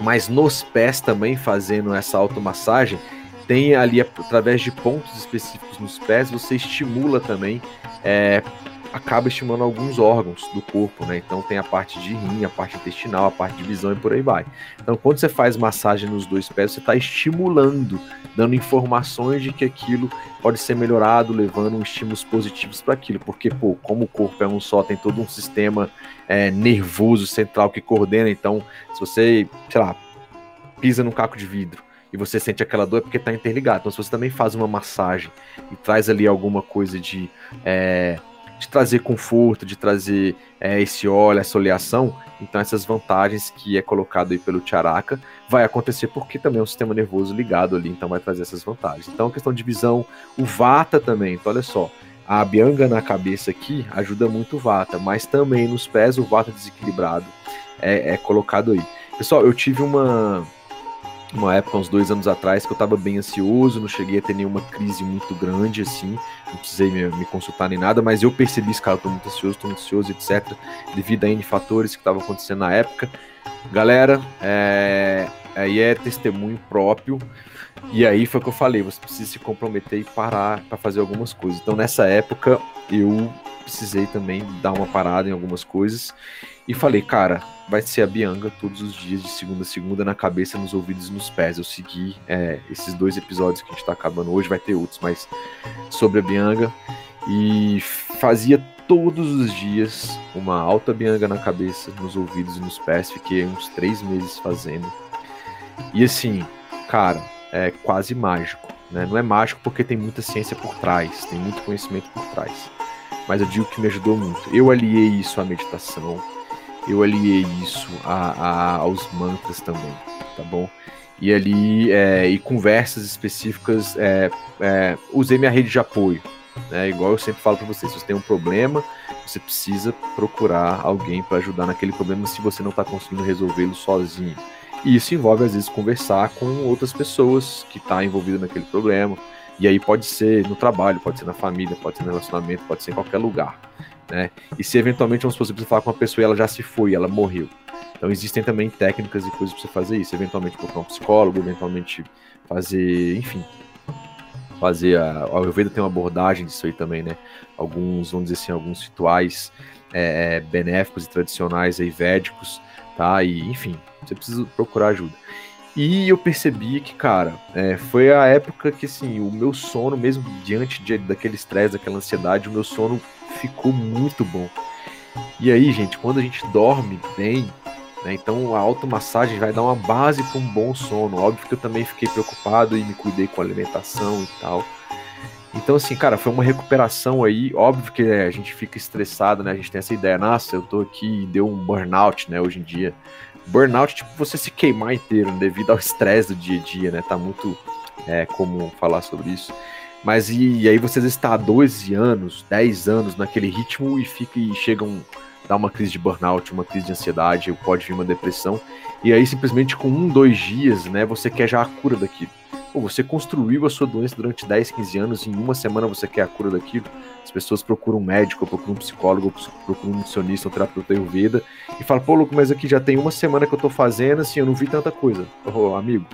mas nos pés também fazendo essa automassagem, tem ali através de pontos específicos nos pés, você estimula também é, acaba estimulando alguns órgãos do corpo, né? Então tem a parte de rim, a parte intestinal, a parte de visão e por aí vai. Então quando você faz massagem nos dois pés, você está estimulando, dando informações de que aquilo pode ser melhorado, levando estímulos positivos para aquilo. Porque, pô, como o corpo é um só, tem todo um sistema é, nervoso central que coordena. Então, se você, sei lá, pisa num caco de vidro e você sente aquela dor é porque está interligado. Então, se você também faz uma massagem e traz ali alguma coisa de é, de trazer conforto, de trazer é, esse óleo, essa oleação. Então, essas vantagens que é colocado aí pelo Tiaraca vai acontecer porque também é um sistema nervoso ligado ali, então vai trazer essas vantagens. Então, a questão de visão, o Vata também. Então, olha só, a Bianga na cabeça aqui ajuda muito o Vata, mas também nos pés o Vata desequilibrado é, é colocado aí. Pessoal, eu tive uma uma época, uns dois anos atrás, que eu estava bem ansioso, não cheguei a ter nenhuma crise muito grande, assim, não precisei me, me consultar nem nada, mas eu percebi, cara, eu tô muito ansioso, tô muito ansioso, etc, devido a N fatores que estavam acontecendo na época. Galera, é, aí é testemunho próprio, e aí foi o que eu falei, você precisa se comprometer e parar para fazer algumas coisas. Então, nessa época, eu precisei também dar uma parada em algumas coisas, e falei, cara, vai ser a Bianca todos os dias, de segunda a segunda, na cabeça, nos ouvidos e nos pés. Eu segui é, esses dois episódios que a gente tá acabando hoje, vai ter outros, mas sobre a Bianca. E fazia todos os dias uma alta Bianca na cabeça, nos ouvidos e nos pés. Fiquei uns três meses fazendo. E assim, cara, é quase mágico. Né? Não é mágico porque tem muita ciência por trás, tem muito conhecimento por trás. Mas eu digo que me ajudou muito. Eu aliei isso à meditação eu aliei isso a, a, aos mantras também, tá bom? E ali, é, e conversas específicas, é, é, usei minha rede de apoio, né? Igual eu sempre falo para vocês, se você tem um problema, você precisa procurar alguém para ajudar naquele problema se você não está conseguindo resolvê-lo sozinho. E isso envolve, às vezes, conversar com outras pessoas que estão tá envolvidas naquele problema. E aí pode ser no trabalho, pode ser na família, pode ser no relacionamento, pode ser em qualquer lugar né? E se eventualmente vamos você precisa falar com uma pessoa e ela já se foi, ela morreu. Então existem também técnicas e coisas para você fazer isso, eventualmente procurar um psicólogo, eventualmente fazer, enfim, fazer a, a Ayurveda tem uma abordagem disso aí também, né? Alguns, vamos dizer assim, alguns rituais é, é benéficos e tradicionais aí védicos, tá? E enfim, você precisa procurar ajuda. E eu percebi que, cara, é, foi a época que, assim, o meu sono, mesmo diante de, daquele estresse, daquela ansiedade, o meu sono ficou muito bom. E aí, gente, quando a gente dorme bem, né, então a automassagem vai dar uma base para um bom sono. Óbvio que eu também fiquei preocupado e me cuidei com a alimentação e tal. Então, assim, cara, foi uma recuperação aí. Óbvio que é, a gente fica estressado, né? A gente tem essa ideia, nossa, eu tô aqui e deu um burnout, né? Hoje em dia. Burnout, tipo, você se queimar inteiro né, devido ao estresse do dia a dia, né? Tá muito é, comum falar sobre isso. Mas e, e, aí você está há 12 anos, 10 anos naquele ritmo e fica e chega um, dá uma crise de burnout, uma crise de ansiedade, pode vir uma depressão. E aí simplesmente com um, dois dias, né, você quer já a cura daquilo. Pô, você construiu a sua doença durante 10, 15 anos, em uma semana você quer a cura daquilo. As pessoas procuram um médico, procuram um psicólogo, procuram um nutricionista, um terapeuta Ayurveda, e falam, pô, Luco, mas aqui já tem uma semana que eu tô fazendo, assim, eu não vi tanta coisa. Ô, amigo,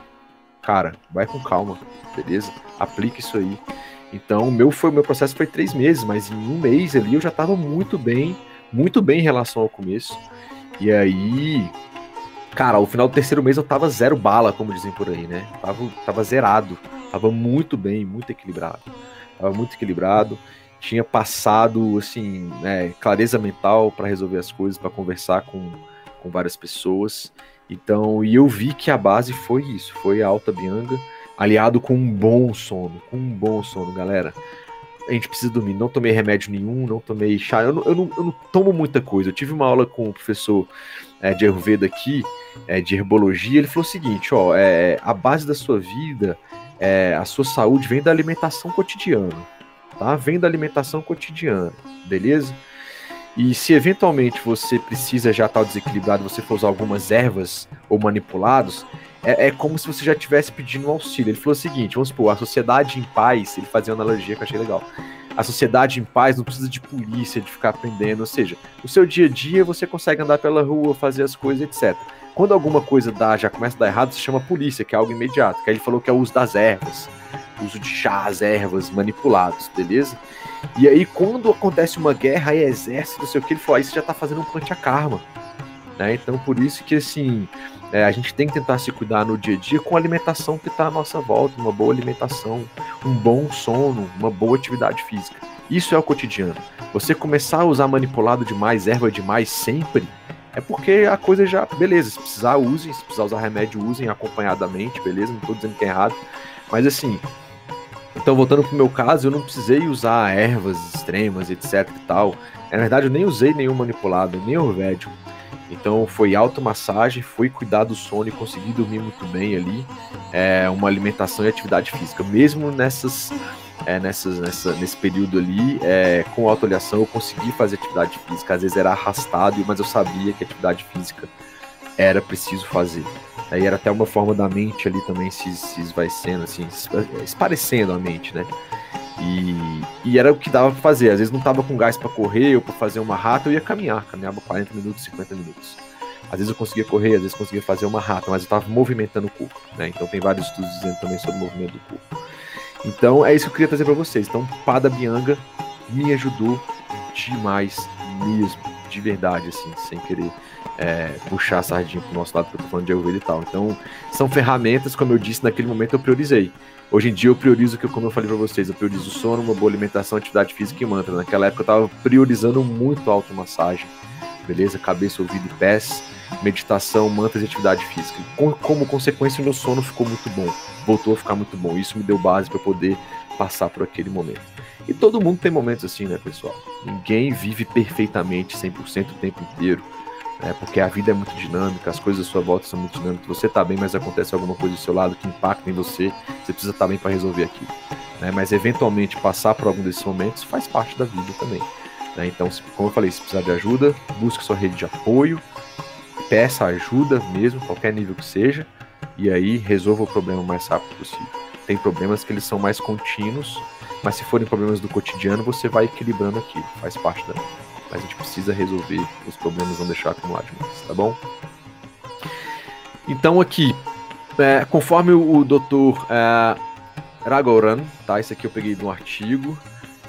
cara, vai com calma, beleza? Aplica isso aí. Então, o meu foi meu processo foi três meses, mas em um mês ali eu já estava muito bem, muito bem em relação ao começo. E aí, cara, ao final do terceiro mês eu tava zero bala, como dizem por aí, né? Tava, tava zerado, tava muito bem, muito equilibrado. Tava muito equilibrado, tinha passado, assim, né, clareza mental para resolver as coisas, para conversar com, com várias pessoas. Então, e eu vi que a base foi isso, foi a alta bianga, aliado com um bom sono, com um bom sono, galera. A gente precisa dormir. Não tomei remédio nenhum, não tomei chá. Eu não, eu não, eu não tomo muita coisa. Eu tive uma aula com o professor é, de Ayurveda aqui, é, de herbologia. Ele falou o seguinte: ó, é, a base da sua vida, é, a sua saúde vem da alimentação cotidiana, tá? Vem da alimentação cotidiana, beleza? E se eventualmente você precisa já estar desequilibrado, você for usar algumas ervas ou manipulados, é, é, como se você já estivesse pedindo um auxílio. Ele falou o seguinte: vamos supor, a sociedade em paz, ele fazia uma analogia que eu achei legal. A sociedade em paz não precisa de polícia, de ficar aprendendo, ou seja, no seu dia a dia você consegue andar pela rua, fazer as coisas, etc. Quando alguma coisa dá, já começa a dar errado, se chama polícia, que é algo imediato. Que aí ele falou que é o uso das ervas, uso de chás, ervas manipulados, beleza? E aí, quando acontece uma guerra, aí exército, não sei o que, ele falou, aí você já tá fazendo um pancha-karma. Né? Então, por isso que, assim, é, a gente tem que tentar se cuidar no dia a dia com a alimentação que está à nossa volta, uma boa alimentação, um bom sono, uma boa atividade física. Isso é o cotidiano. Você começar a usar manipulado demais, erva demais sempre, é porque a coisa já, beleza, se precisar usem, se precisar usar remédio usem acompanhadamente, beleza? Não estou dizendo que é errado, mas assim, então voltando pro meu caso, eu não precisei usar ervas extremas, etc e tal. Na verdade, eu nem usei nenhum manipulado, nem orvédico. Então foi automassagem, foi cuidar do sono e consegui dormir muito bem ali. É, uma alimentação e atividade física. Mesmo nessas, é, nessas, nessa, nesse período ali, é, com autoavaliação, eu consegui fazer atividade física. Às vezes era arrastado, mas eu sabia que atividade física era preciso fazer. Aí era até uma forma da mente ali também se, se esvaecendo, assim, esparecendo a mente, né? E, e, era o que dava pra fazer. Às vezes não tava com gás para correr ou para fazer uma rata, eu ia caminhar, caminhava 40 minutos, 50 minutos. Às vezes eu conseguia correr, às vezes conseguia fazer uma rata, mas eu tava movimentando o corpo, né? Então tem vários estudos dizendo também sobre o movimento do corpo. Então é isso que eu queria trazer para vocês. Então, Pada Bianga me ajudou demais mesmo, de verdade, assim, sem querer é, puxar a sardinha pro nosso lado, porque eu tô falando de Ayurveda e tal. Então, são ferramentas, como eu disse, naquele momento eu priorizei. Hoje em dia eu priorizo, que como eu falei para vocês, eu priorizo sono, uma boa alimentação, atividade física e mantra. Naquela época eu tava priorizando muito a automassagem, beleza? Cabeça, ouvido e pés, meditação, mantras e atividade física. Com, como consequência, o meu sono ficou muito bom, voltou a ficar muito bom. Isso me deu base para poder passar por aquele momento. E todo mundo tem momentos assim, né, pessoal? Ninguém vive perfeitamente 100% o tempo inteiro né? Porque a vida é muito dinâmica, as coisas à sua volta são muito dinâmicas. Você tá bem, mas acontece alguma coisa do seu lado que impacta em você, você precisa estar tá bem para resolver aquilo. Né? Mas eventualmente passar por algum desses momentos faz parte da vida também. Né? Então, como eu falei, se precisar de ajuda, busque sua rede de apoio, peça ajuda mesmo, qualquer nível que seja, e aí resolva o problema o mais rápido possível. Tem problemas que eles são mais contínuos, mas se forem problemas do cotidiano, você vai equilibrando aquilo, faz parte da vida mas a gente precisa resolver os problemas, não deixar acumular demais, tá bom? Então aqui, é, conforme o, Dr. É, Ragoran, tá? Isso aqui eu peguei de um artigo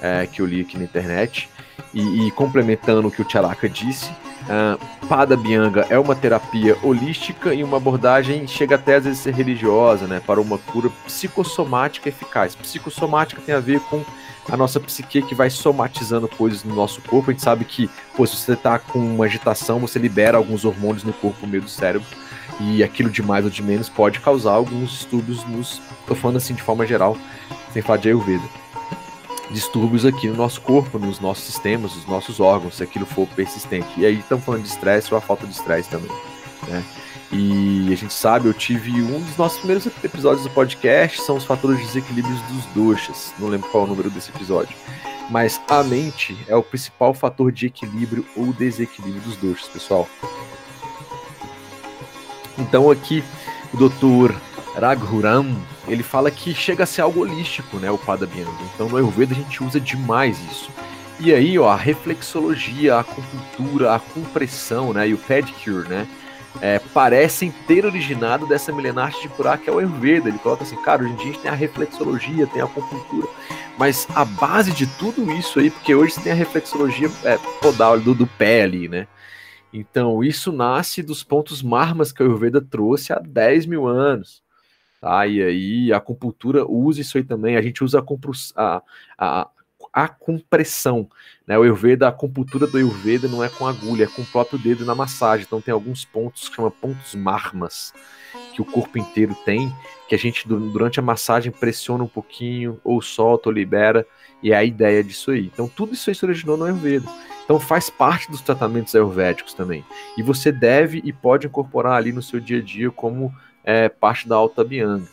é, que eu li aqui na internet e, e complementando o que o Charaka disse, uh, Pada Bianga é uma terapia holística e uma abordagem chega até às vezes ser religiosa, né? Para uma cura psicossomática eficaz. Psicossomática tem a ver com a nossa psique que vai somatizando coisas no nosso corpo. A gente sabe que, pô, se você tá com uma agitação, você libera alguns hormônios no corpo no meio do cérebro. E aquilo de mais ou de menos pode causar alguns distúrbios nos. Tô falando assim de forma geral, sem falar de Ayurveda. Distúrbios aqui no nosso corpo, nos nossos sistemas, nos nossos órgãos, se aquilo for persistente. E aí estamos falando de estresse ou a falta de estresse também. Né? E a gente sabe, eu tive um dos nossos primeiros episódios do podcast, são os fatores de desequilíbrios dos doxas. Não lembro qual é o número desse episódio. Mas a mente é o principal fator de equilíbrio ou desequilíbrio dos doxas, pessoal. Então aqui o Dr. Raghuram, ele fala que chega a ser algo holístico, né, o Padabhyanga. Então no Ayurveda a gente usa demais isso. E aí, ó, a reflexologia, a acupuntura, a compressão, né, e o pedicure, né, é, parecem ter originado dessa milenar de curar que é o Ayurveda. Ele coloca assim, cara, hoje em dia a gente tem a reflexologia, tem a acupuntura, mas a base de tudo isso aí, porque hoje você tem a reflexologia é, podal do, do pé ali, né? Então, isso nasce dos pontos marmas que a Ayurveda trouxe há 10 mil anos. Tá? E aí, a acupuntura usa isso aí também. A gente usa a, a, a, a compressão. Né? O Ayurveda, a acupuntura do Ayurveda não é com agulha, é com o próprio dedo na massagem. Então tem alguns pontos que chama pontos marmas que o corpo inteiro tem, que a gente durante a massagem pressiona um pouquinho, ou solta, ou libera, e é a ideia disso aí. Então tudo isso aí se originou no Ayurveda. Então faz parte dos tratamentos ayurvédicos também. E você deve e pode incorporar ali no seu dia a dia como é, parte da alta bianga.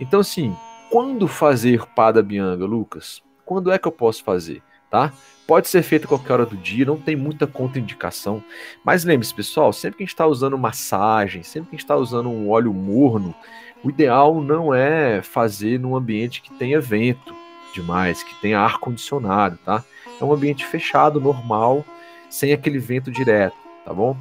Então assim, quando fazer pada bianga, Lucas? Quando é que eu posso fazer? tá? Pode ser feito qualquer hora do dia, não tem muita contraindicação. Mas lembre-se, pessoal, sempre que a gente está usando massagem, sempre que a gente está usando um óleo morno, o ideal não é fazer num ambiente que tenha vento demais, que tenha ar condicionado, tá? É um ambiente fechado, normal, sem aquele vento direto, tá bom?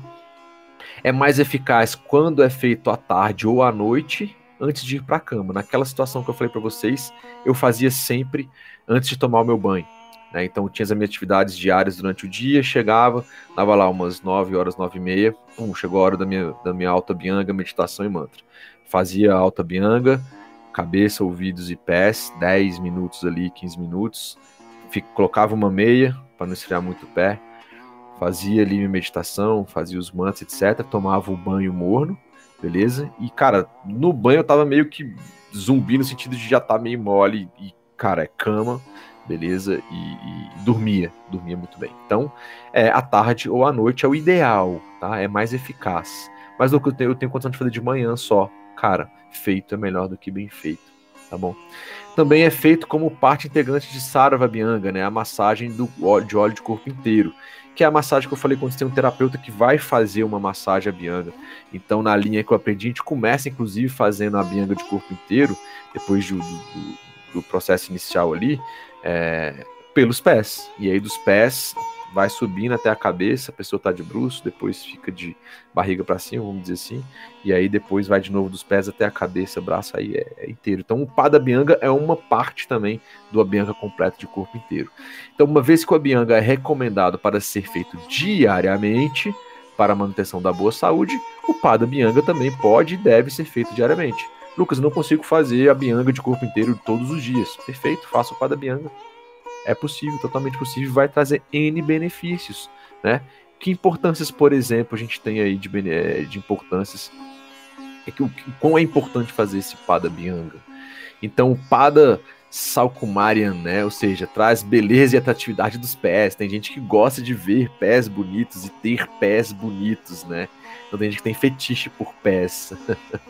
É mais eficaz quando é feito à tarde ou à noite, antes de ir para a cama. Naquela situação que eu falei para vocês, eu fazia sempre antes de tomar o meu banho. Né? Então tinha as minhas atividades diárias durante o dia, chegava, dava lá umas 9 horas, 9 e meia, pum, chegou a hora da minha, da minha alta bianga, meditação e mantra. Fazia a alta bianga, cabeça, ouvidos e pés, 10 minutos ali, 15 minutos. Fico, colocava uma meia para não esfriar muito o pé. Fazia ali minha meditação, fazia os mantras, etc. Tomava o banho morno, beleza? E, cara, no banho eu tava meio que zumbi no sentido de já estar tá meio mole e, cara, é cama, beleza? E, e, dormia, dormia muito bem. Então, é, à tarde ou à noite é o ideal, tá? É mais eficaz. Mas o que eu tenho, eu tenho condição de fazer de manhã só. Cara, feito é melhor do que bem feito, tá bom? Também é feito como parte integrante de Sarava Bianga, né? A massagem do de óleo de corpo inteiro, que é a massagem que eu falei quando você tem um terapeuta que vai fazer uma massagem a Bianga. Então, na linha que eu aprendi, a gente começa inclusive fazendo a Bianga de corpo inteiro, depois do, do, do processo inicial ali, é, pelos pés. E aí dos pés vai subindo até a cabeça, a pessoa está de bruxo, depois fica de barriga para cima, vamos dizer assim, e aí depois vai de novo dos pés até a cabeça, braço aí é, é inteiro. Então o Pada Bianga é uma parte também do Abianga completo de corpo inteiro. Então uma vez que o Abianga é recomendado para ser feito diariamente para a manutenção da boa saúde, o Pada Bianga também pode e deve ser feito diariamente. Lucas, não consigo fazer a bianga de corpo inteiro todos os dias. Perfeito, faça o pada bianga. É possível, totalmente possível, vai trazer N benefícios, né? Que importâncias, por exemplo, a gente tem aí de, eh, de importâncias? É que o quão é importante fazer esse pada bianga. Então, o pada Salkumarian, né? Ou seja, traz beleza e atratividade dos pés. Tem gente que gosta de ver pés bonitos e ter pés bonitos, né? Então tem gente que tem fetiche por pés.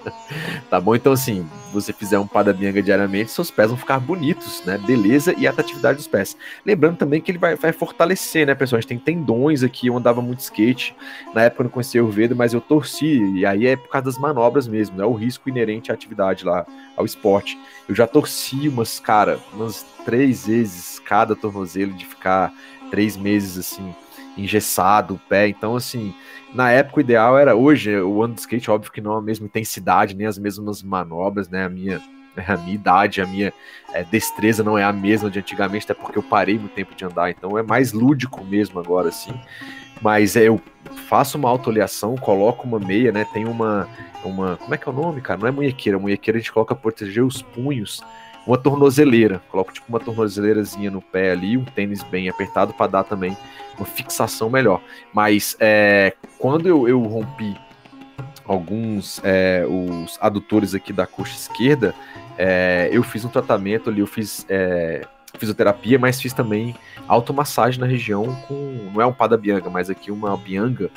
*laughs* tá bom? Então, assim, você fizer um padabianga diariamente, seus pés vão ficar bonitos, né? Beleza e atratividade dos pés. Lembrando também que ele vai, vai fortalecer, né, pessoal? A gente tem tendões aqui, eu andava muito skate. Na época eu não conhecia o Vedo, mas eu torci. E aí é por causa das manobras mesmo, né? O risco inerente à atividade lá, ao esporte. Eu já torci umas, cara, umas três vezes cada tornozelo de ficar três meses assim engessado o pé. Então, assim, na época o ideal era hoje, o ano do skate, óbvio que não a mesma intensidade, nem as mesmas manobras, né? A minha, *laughs* a minha idade, a minha é, destreza não é a mesma de antigamente, até porque eu parei muito tempo de andar, então é mais lúdico mesmo agora, assim. Mas é, eu faço uma autoleação, coloco uma meia, né? Tem uma, uma. Como é que é o nome, cara? Não é munhequeira. Munhequeira a gente coloca pra proteger os punhos uma tornozeleira. Coloco tipo uma tornozeleirazinha no pé ali, um tênis bem apertado para dar também uma fixação melhor. Mas é, quando eu, eu, rompi alguns é, os adutores aqui da coxa esquerda, é, eu fiz um tratamento ali, eu fiz é, fisioterapia, mas fiz também automassagem na região com, não é um pada bianga, mas aqui uma bianga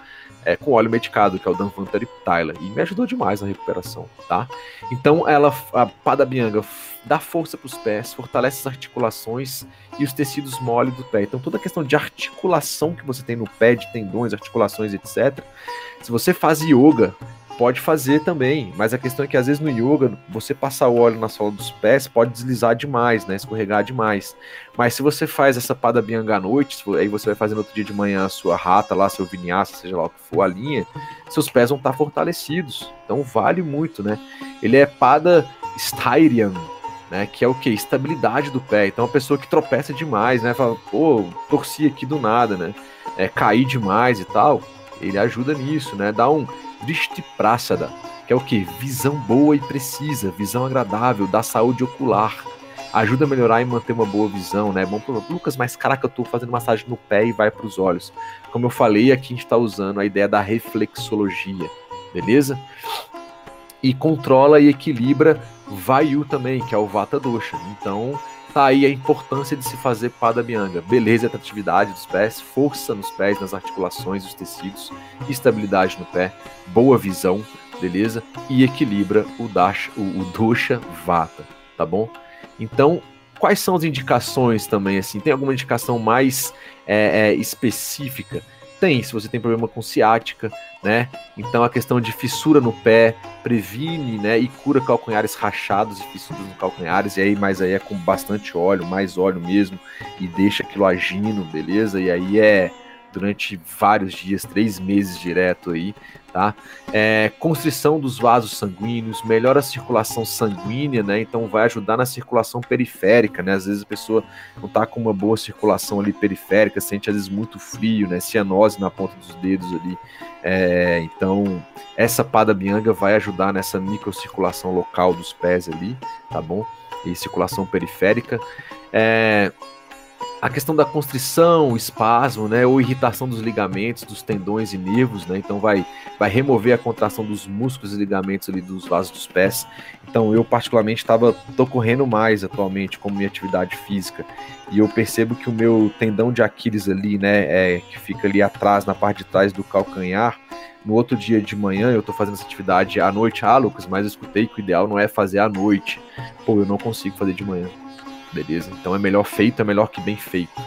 é, com óleo medicado, que é o Danvantari Tyler, e me ajudou demais na recuperação, tá? Então ela, a pada bianga dá força para os pés, fortalece as articulações e os tecidos mole do pé. Então toda a questão de articulação que você tem no pé, de tendões, articulações, etc. Se você faz yoga, pode fazer também, mas a questão é que às vezes no yoga, você passar o óleo na sola dos pés pode deslizar demais, né, escorregar demais. Mas se você faz essa pada bianga à noite, aí você vai fazer no outro dia de manhã a sua rata lá, seu vinyasa, seja lá o que for a linha, seus pés vão estar fortalecidos. Então vale muito, né? Ele é pada Styrian, né, que é o que? Estabilidade do pé. Então a pessoa que tropeça demais, né, fala, pô, torci aqui do nada, né, é, cair demais e tal, ele ajuda nisso, né, dá um Drishti Prasada, que é o que? Visão boa e precisa, visão agradável, da saúde ocular. Ajuda a melhorar e manter uma boa visão, né? Bom Lucas, mas caraca, eu tô fazendo massagem no pé e vai para os olhos. Como eu falei, aqui a gente está usando a ideia da reflexologia, beleza? E controla e equilibra Vayu também, que é o Vata Dosha. Então, tá aí a importância de se fazer Pada Bianga. Beleza e atratividade dos pés, força nos pés, nas articulações, os tecidos, estabilidade no pé, boa visão, beleza? E equilibra o, dasha, o, o Dosha Vata, tá bom? Então, quais são as indicações também, assim? Tem alguma indicação mais é, é, específica? Tem, se você tem problema com ciática, né? Então a questão de fissura no pé previne, né? E cura calcanhares rachados e fissuras no calcanhares. E aí, mas aí é com bastante óleo, mais óleo mesmo, e deixa aquilo agindo, beleza? E aí é durante vários dias, três meses direto aí, tá? É, constrição dos vasos sanguíneos, melhora a circulação sanguínea, né? Então vai ajudar na circulação periférica, né? Às vezes a pessoa não tá com uma boa circulação ali periférica, sente às vezes muito frio, né? Cianose na ponta dos dedos ali. É, então essa pada bianga vai ajudar nessa microcirculação local dos pés ali, tá bom? E circulação periférica. É, a questão da constrição, espasmo, né, ou irritação dos ligamentos, dos tendões e nervos, né, então vai, vai remover a contração dos músculos e ligamentos ali dos vasos dos pés. Então eu particularmente estava tô correndo mais atualmente como minha atividade física e eu percebo que o meu tendão de Aquiles ali, né, é, que fica ali atrás na parte de trás do calcanhar, no outro dia de manhã eu tô fazendo essa atividade à noite, ah, Lucas, mas eu escutei que o ideal não é fazer à noite. Pô, eu não consigo fazer de manhã beleza? Então é melhor feito, é melhor que bem feito.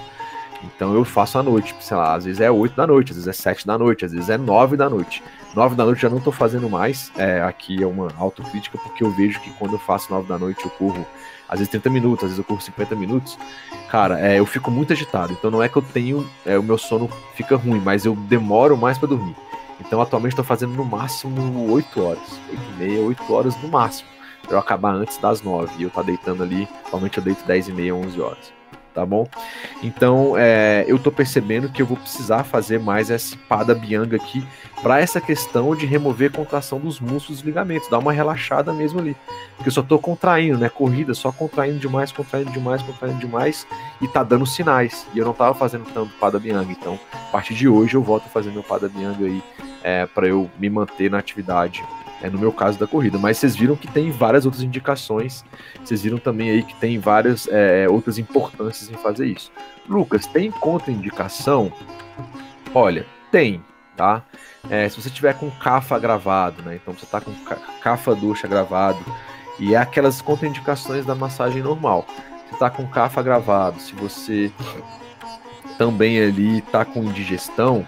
Então eu faço à noite, sei lá, às vezes é 8 da noite, às vezes é 7 da noite, às vezes é 9 da noite. 9 da noite já não tô fazendo mais, é, aqui é uma autocrítica, porque eu vejo que quando eu faço 9 da noite eu corro às vezes 30 minutos, às vezes eu corro 50 minutos. Cara, é, eu fico muito agitado, então não é que eu tenho, é, o meu sono fica ruim, mas eu demoro mais para dormir. Então atualmente estou fazendo no máximo 8 horas, 8 e meia, 8 horas no máximo eu acabar antes das 9 e eu tá deitando ali, normalmente eu deito 10 e meia, 11 horas. Tá bom? Então, é, eu tô percebendo que eu vou precisar fazer mais essa pada bianga aqui para essa questão de remover contração dos músculos e ligamentos, dar uma relaxada mesmo ali. Porque eu só tô contraindo, né? Corrida, só contraindo demais, contraindo demais, contraindo demais e tá dando sinais. E eu não tava fazendo tanto pada bianga. Então, a partir de hoje eu volto a fazer meu pada bianga aí é, para eu me manter na atividade é no meu caso da corrida. Mas vocês viram que tem várias outras indicações, vocês viram também aí que tem várias é, outras importâncias em fazer isso. Lucas, tem contraindicação? Olha, tem, tá? É, se você tiver com CAFA gravado, né? Então você tá com CAFA ducha gravado, e é aquelas contraindicações da massagem normal. Você tá com CAFA gravado, se você também ali tá com indigestão,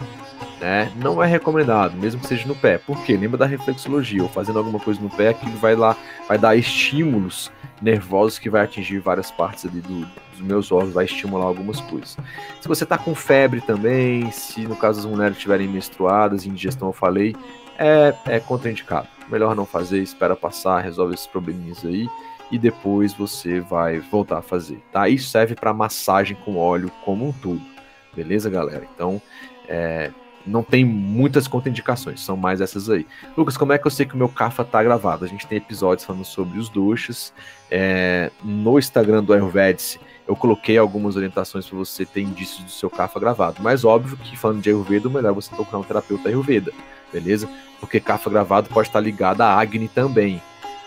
né? Não é recomendado, mesmo que seja no pé. Por quê? Lembra da reflexologia, ou fazendo alguma coisa no pé, aquilo vai lá, vai dar estímulos nervosos que vai atingir várias partes ali do, dos meus órgãos, vai estimular algumas coisas. Se você tá com febre também, se no caso as mulheres estiverem menstruadas, indigestão eu falei, é, é contraindicado. Melhor não fazer, espera passar, resolve esses probleminhas aí e depois você vai voltar a fazer, tá? Isso serve para massagem com óleo como um todo, beleza, galera? Então, é, não tem muitas contraindicações, são mais essas aí. Lucas, como é que eu sei que o meu CAFA tá gravado? A gente tem episódios falando sobre os duchas. É, no Instagram do Ayurvedic, eu coloquei algumas orientações para você ter indícios do seu CAFA gravado. Mas óbvio que falando de Ayurveda, o melhor é você procurar um terapeuta Ayurveda, beleza? Porque CAFA gravado pode estar ligado à Agni também.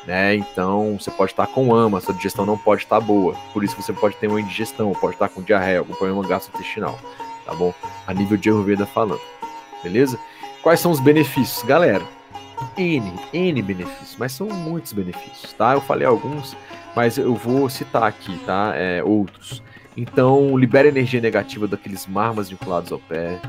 Né? Então você pode estar com ama, sua digestão não pode estar boa. Por isso você pode ter uma indigestão, pode estar com diarreia, algum problema gastrointestinal, tá bom? A nível de Ayurveda falando beleza? Quais são os benefícios? Galera, N, N benefícios, mas são muitos benefícios, tá? Eu falei alguns, mas eu vou citar aqui, tá? É, outros. Então, libera energia negativa daqueles marmas vinculados ao pé,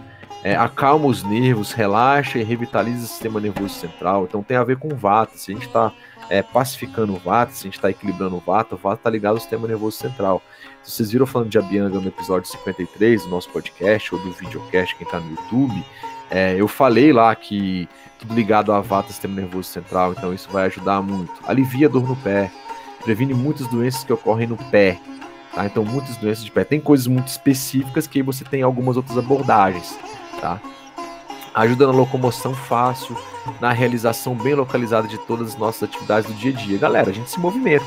é, acalma os nervos, relaxa e revitaliza o sistema nervoso central. Então, tem a ver com Vata. Se a gente está é, pacificando o Vata, se a gente está equilibrando o Vata, o Vata está ligado ao sistema nervoso central. Se vocês viram falando de Abhyanga no episódio 53 do nosso podcast ou do videocast, quem está no YouTube, é, eu falei lá que tudo ligado a vata, sistema nervoso central, então isso vai ajudar muito. Alivia a dor no pé, previne muitas doenças que ocorrem no pé. Tá? Então, muitas doenças de pé. Tem coisas muito específicas que você tem algumas outras abordagens. Tá? Ajuda na locomoção fácil, na realização bem localizada de todas as nossas atividades do dia a dia. Galera, a gente se movimenta.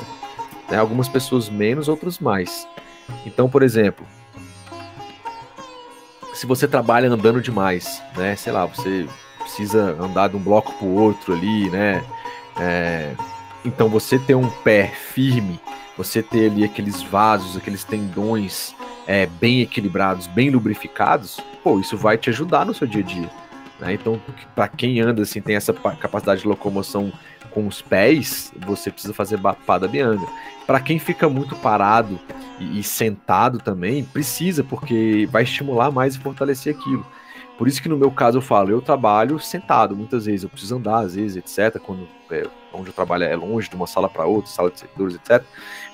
Né? Algumas pessoas menos, outras mais. Então, por exemplo, se você trabalha andando demais, né? Sei lá, você precisa andar de um bloco para outro ali, né? É, então você ter um pé firme, você ter ali aqueles vasos, aqueles tendões é, bem equilibrados, bem lubrificados, pô, isso vai te ajudar no seu dia a dia. Né? Então, para quem anda assim, tem essa capacidade de locomoção com os pés, você precisa fazer pada bianga. Para quem fica muito parado e, e sentado também, precisa, porque vai estimular mais e fortalecer aquilo. Por isso que no meu caso eu falo, eu trabalho sentado muitas vezes, eu preciso andar às vezes, etc. Quando é, onde eu trabalho é longe de uma sala para outra, sala de servidores, etc.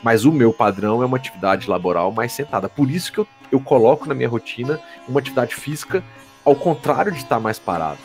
Mas o meu padrão é uma atividade laboral mais sentada. Por isso que eu, eu coloco na minha rotina uma atividade física ao contrário de estar mais parado.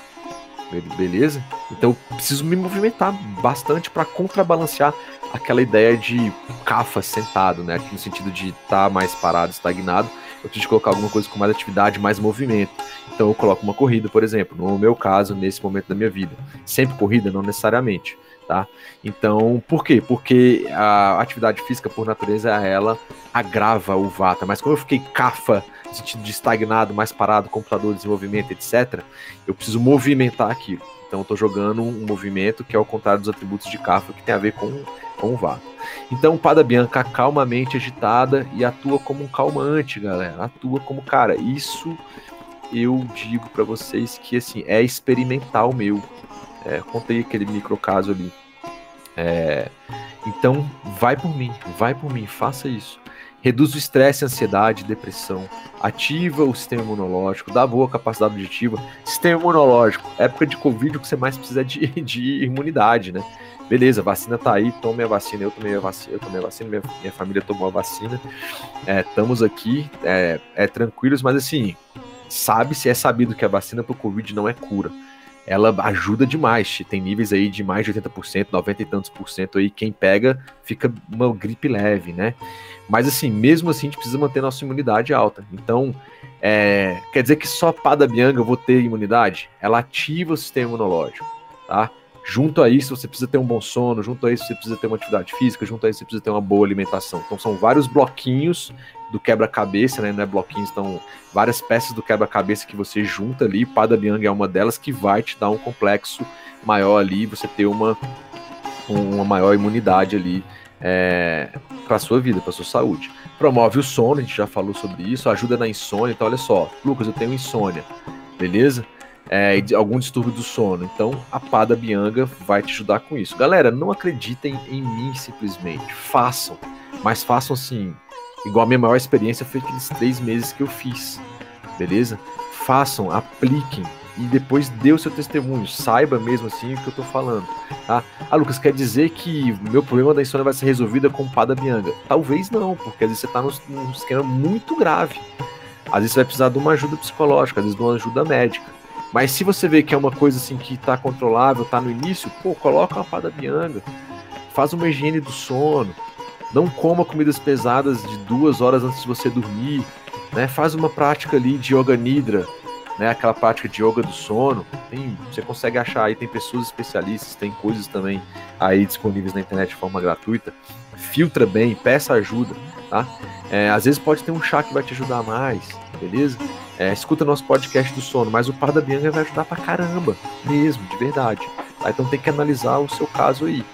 Beleza? Então eu preciso me movimentar bastante para contrabalancear aquela ideia de cafa sentado, né? No sentido de estar mais parado, estagnado eu preciso colocar alguma coisa com mais atividade, mais movimento. Então eu coloco uma corrida, por exemplo, no meu caso, nesse momento da minha vida. Sempre corrida, não necessariamente, tá? Então, por quê? Porque a atividade física, por natureza, ela agrava o vata. Mas como eu fiquei cafa, no sentido de estagnado, mais parado, computador, desenvolvimento, etc., eu preciso movimentar aquilo. Então eu estou jogando um movimento que é ao contrário dos atributos de Kafka, que tem a ver com, com o Vata. Então Pada Bianca calmamente agitada e atua como um calmante, galera. Atua como, cara, isso eu digo para vocês que assim é experimental meu. É, contei aquele micro caso ali. É, então vai por mim, vai por mim, faça isso reduz o estresse, ansiedade, depressão, ativa o sistema imunológico, dá boa capacidade auditiva. Sistema imunológico, época de Covid, o que você mais precisa é de, *laughs* de imunidade, né? Beleza, vacina tá aí, tome a vacina, eu tomei a vacina, eu tomei a vacina, minha, minha família tomou a vacina. É, estamos aqui, é, é tranquilos, mas assim, sabe-se, é sabido que a vacina para o Covid não é cura ela ajuda demais. Tem níveis aí de mais de 80%, 90 e tantos por cento aí. Quem pega fica uma gripe leve, né? Mas assim, mesmo assim, a gente precisa manter nossa imunidade alta. Então, é, quer dizer que só Pada Bianga eu vou ter imunidade? Ela ativa o sistema imunológico, tá? Junto a isso, você precisa ter um bom sono, junto a isso, você precisa ter uma atividade física, junto a isso, você precisa ter uma boa alimentação. Então, são vários bloquinhos do quebra-cabeça, né? Não é bloquinhos, então várias peças do quebra-cabeça que você junta ali. Pada Biang é uma delas que vai te dar um complexo maior ali, você ter uma, uma maior imunidade ali é, para sua vida, para sua saúde. Promove o sono, a gente já falou sobre isso, ajuda na insônia. Então, olha só, Lucas, eu tenho insônia, beleza? É, algum distúrbio do sono. Então, a Pada Bianga vai te ajudar com isso. Galera, não acreditem em mim simplesmente. Façam. Mas façam assim, Igual a minha maior experiência foi aqueles três meses que eu fiz. Beleza? Façam, apliquem e depois dê o seu testemunho. Saiba mesmo assim o que eu tô falando. Tá? Ah, Lucas, quer dizer que meu problema da insônia vai ser resolvido com pada bianga? Talvez não, porque às vezes você tá num, num esquema muito grave. Às vezes você vai precisar de uma ajuda psicológica, às vezes de uma ajuda médica. Mas se você vê que é uma coisa assim que tá controlável, tá no início, pô, coloca uma pada bianga. Faz uma higiene do sono, não coma comidas pesadas de duas horas antes de você dormir. Né? Faz uma prática ali de yoga nidra, né? aquela prática de yoga do sono. Tem, você consegue achar aí, tem pessoas especialistas, tem coisas também aí disponíveis na internet de forma gratuita. Filtra bem, peça ajuda. Tá? É, às vezes pode ter um chá que vai te ajudar mais, beleza? É, escuta nosso podcast do sono, mas o par da Bianca vai ajudar pra caramba, mesmo, de verdade. Tá? Então tem que analisar o seu caso aí.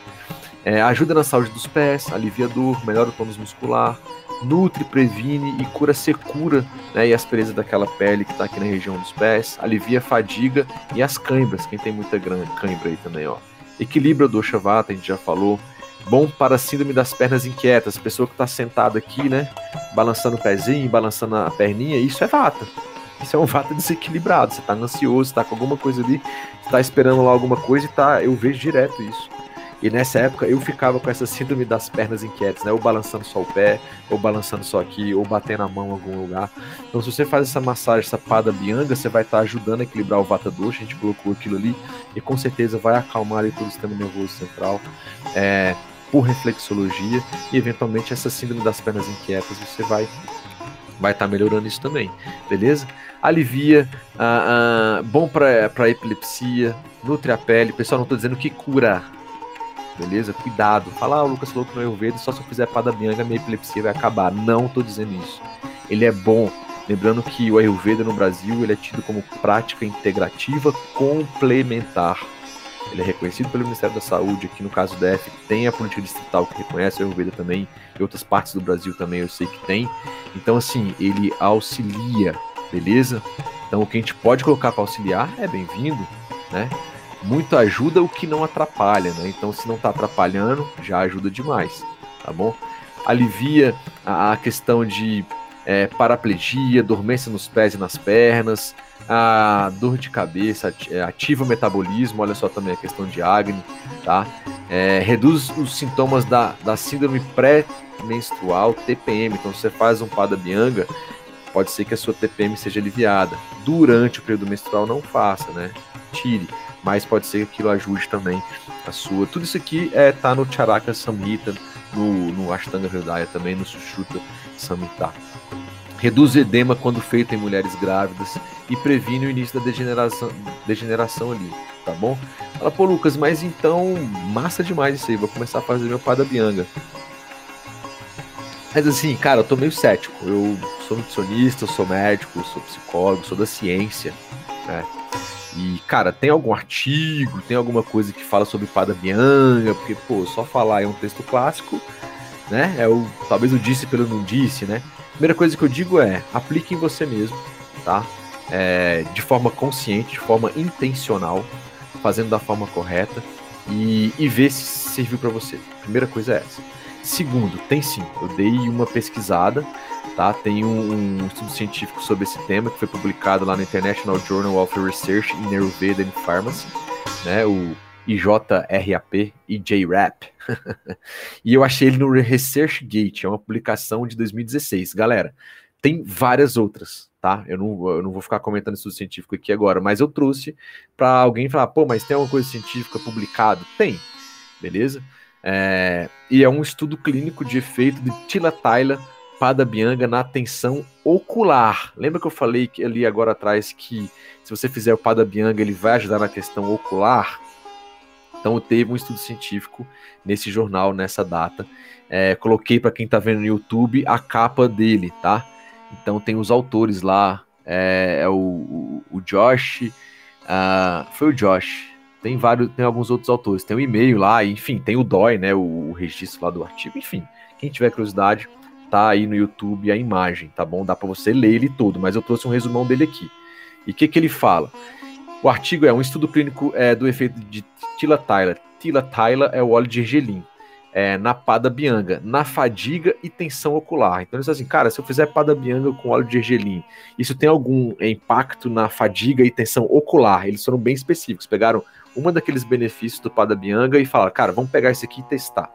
É, ajuda na saúde dos pés, alivia dor, melhora o tônus muscular, nutre, previne e cura secura né, e aspereza daquela pele que está aqui na região dos pés, alivia a fadiga e as cãibras, quem tem muita cãibra aí também, ó. Equilibra o dosha vata, a gente já falou. Bom para a síndrome das pernas inquietas, pessoa que está sentada aqui, né, balançando o pezinho, balançando a perninha, isso é vata. Isso é um vata desequilibrado, você está ansioso, está com alguma coisa ali, está esperando lá alguma coisa e tá, eu vejo direto isso. E nessa época eu ficava com essa síndrome das pernas inquietas, né? Ou balançando só o pé, ou balançando só aqui, ou batendo a mão em algum lugar. Então, se você faz essa massagem, essa pada bianga, você vai estar tá ajudando a equilibrar o vata dosha. A gente colocou aquilo ali e com certeza vai acalmar ali todo o sistema nervoso central. É, por reflexologia e eventualmente essa síndrome das pernas inquietas você vai vai estar tá melhorando isso também, beleza? Alivia, ah, ah, bom para epilepsia, nutre a pele. Pessoal, não estou dizendo que cura, beleza? Cuidado. Fala, ah, o Lucas falou que no Ayurveda só se eu fizer Padabhyanga minha epilepsia vai acabar. Não tô dizendo isso. Ele é bom. Lembrando que o Ayurveda no Brasil ele é tido como prática integrativa complementar. Ele é reconhecido pelo Ministério da Saúde, aqui no caso do DF tem a política distrital que reconhece o Ayurveda também, em outras partes do Brasil também eu sei que tem. Então, assim, ele auxilia, beleza? Então, o que a gente pode colocar para auxiliar é bem-vindo, né? Muito ajuda o que não atrapalha, né? Então, se não está atrapalhando, já ajuda demais, tá bom? alivia a, a questão de é, paraplegia, dormência nos pés e nas pernas, a dor de cabeça, é, ativa o metabolismo, olha só também a questão de acne, tá? É, reduz os sintomas da, da síndrome pré-menstrual, TPM. Então, se você faz um pada bianga, pode ser que a sua TPM seja aliviada. Durante o período menstrual, não faça, né? Tire. Mas pode ser que aquilo ajude também a sua. Tudo isso aqui é, tá no Charaka Samhita, no, no Ashtanga Hridaya também, no Sushruta Samhita. Reduz edema quando feito em mulheres grávidas e previne o início da degeneração, degeneração ali, tá bom? Fala, pô, Lucas, mas então, massa demais isso aí, vou começar a fazer meu pada bianga. Mas assim, cara, eu tô meio cético. Eu sou nutricionista, sou médico, sou psicólogo, sou da ciência, né? E, cara, tem algum artigo, tem alguma coisa que fala sobre pada bianga? Porque, pô, só falar é um texto clássico, né? É o, talvez o disse pelo não disse, né? Primeira coisa que eu digo é, aplique em você mesmo, tá? É, de forma consciente, de forma intencional, fazendo da forma correta e, e ver se serviu para você. Primeira coisa é essa. Segundo, tem sim, eu dei uma pesquisada, tá? Tem um, um, estudo científico sobre esse tema que foi publicado lá no International Journal of Research in Ayurveda and Pharmacy, né? O IJRAP, IJRAP. *laughs* e eu achei ele no ResearchGate, é uma publicação de 2016. Galera, tem várias outras, tá? Eu não, eu não vou ficar comentando estudo científico aqui agora, mas eu trouxe para alguém falar, pô, mas tem alguma coisa científica publicada? Tem, beleza? É, e é um estudo clínico de efeito de tilataila Padabianga na tensão ocular. Lembra que eu falei ali agora atrás que se você fizer o Padabianga ele vai ajudar na questão ocular? Então teve um estudo científico nesse jornal, nessa data. É, coloquei para quem está vendo no YouTube a capa dele, tá? Então tem os autores lá, é, é o, o, o, Josh, uh, foi o Josh, tem vários, tem alguns outros autores, tem o um e-mail lá, enfim, tem o DOI, né, o, o, registro lá do artigo, enfim, quem tiver curiosidade, tá aí no YouTube a imagem, tá bom? Dá para você ler ele todo, mas eu trouxe um resumão dele aqui. E o que, que ele fala? O artigo é um estudo clínico é, do efeito de Tila Tyler. Tila Tyler é o óleo de ergelim. É, na pada bianga, na fadiga e tensão ocular. Então, eles assim, cara, se eu fizer pada bianga com óleo de ergelim, isso tem algum impacto na fadiga e tensão ocular? Eles foram bem específicos, pegaram uma daqueles benefícios do Pada Bianga e falar, cara, vamos pegar esse aqui e testar.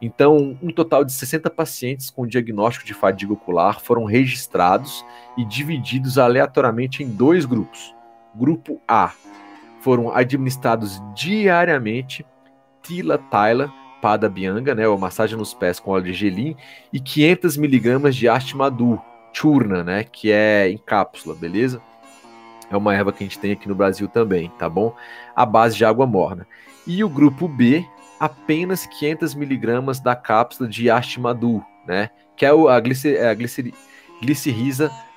Então, um total de 60 pacientes com diagnóstico de fadiga ocular foram registrados e divididos aleatoriamente em dois grupos. Grupo A foram administrados diariamente Tila Tyla Pada Bianga, né, ou massagem nos pés com óleo de gelim, e 500 miligramas de Ashtimadu, churna, né, que é em cápsula, beleza? é uma erva que a gente tem aqui no Brasil também, tá bom? A base de água morna. E o grupo B, apenas 500 miligramas da cápsula de Ashtimadu, né? Que é a, glicer, é a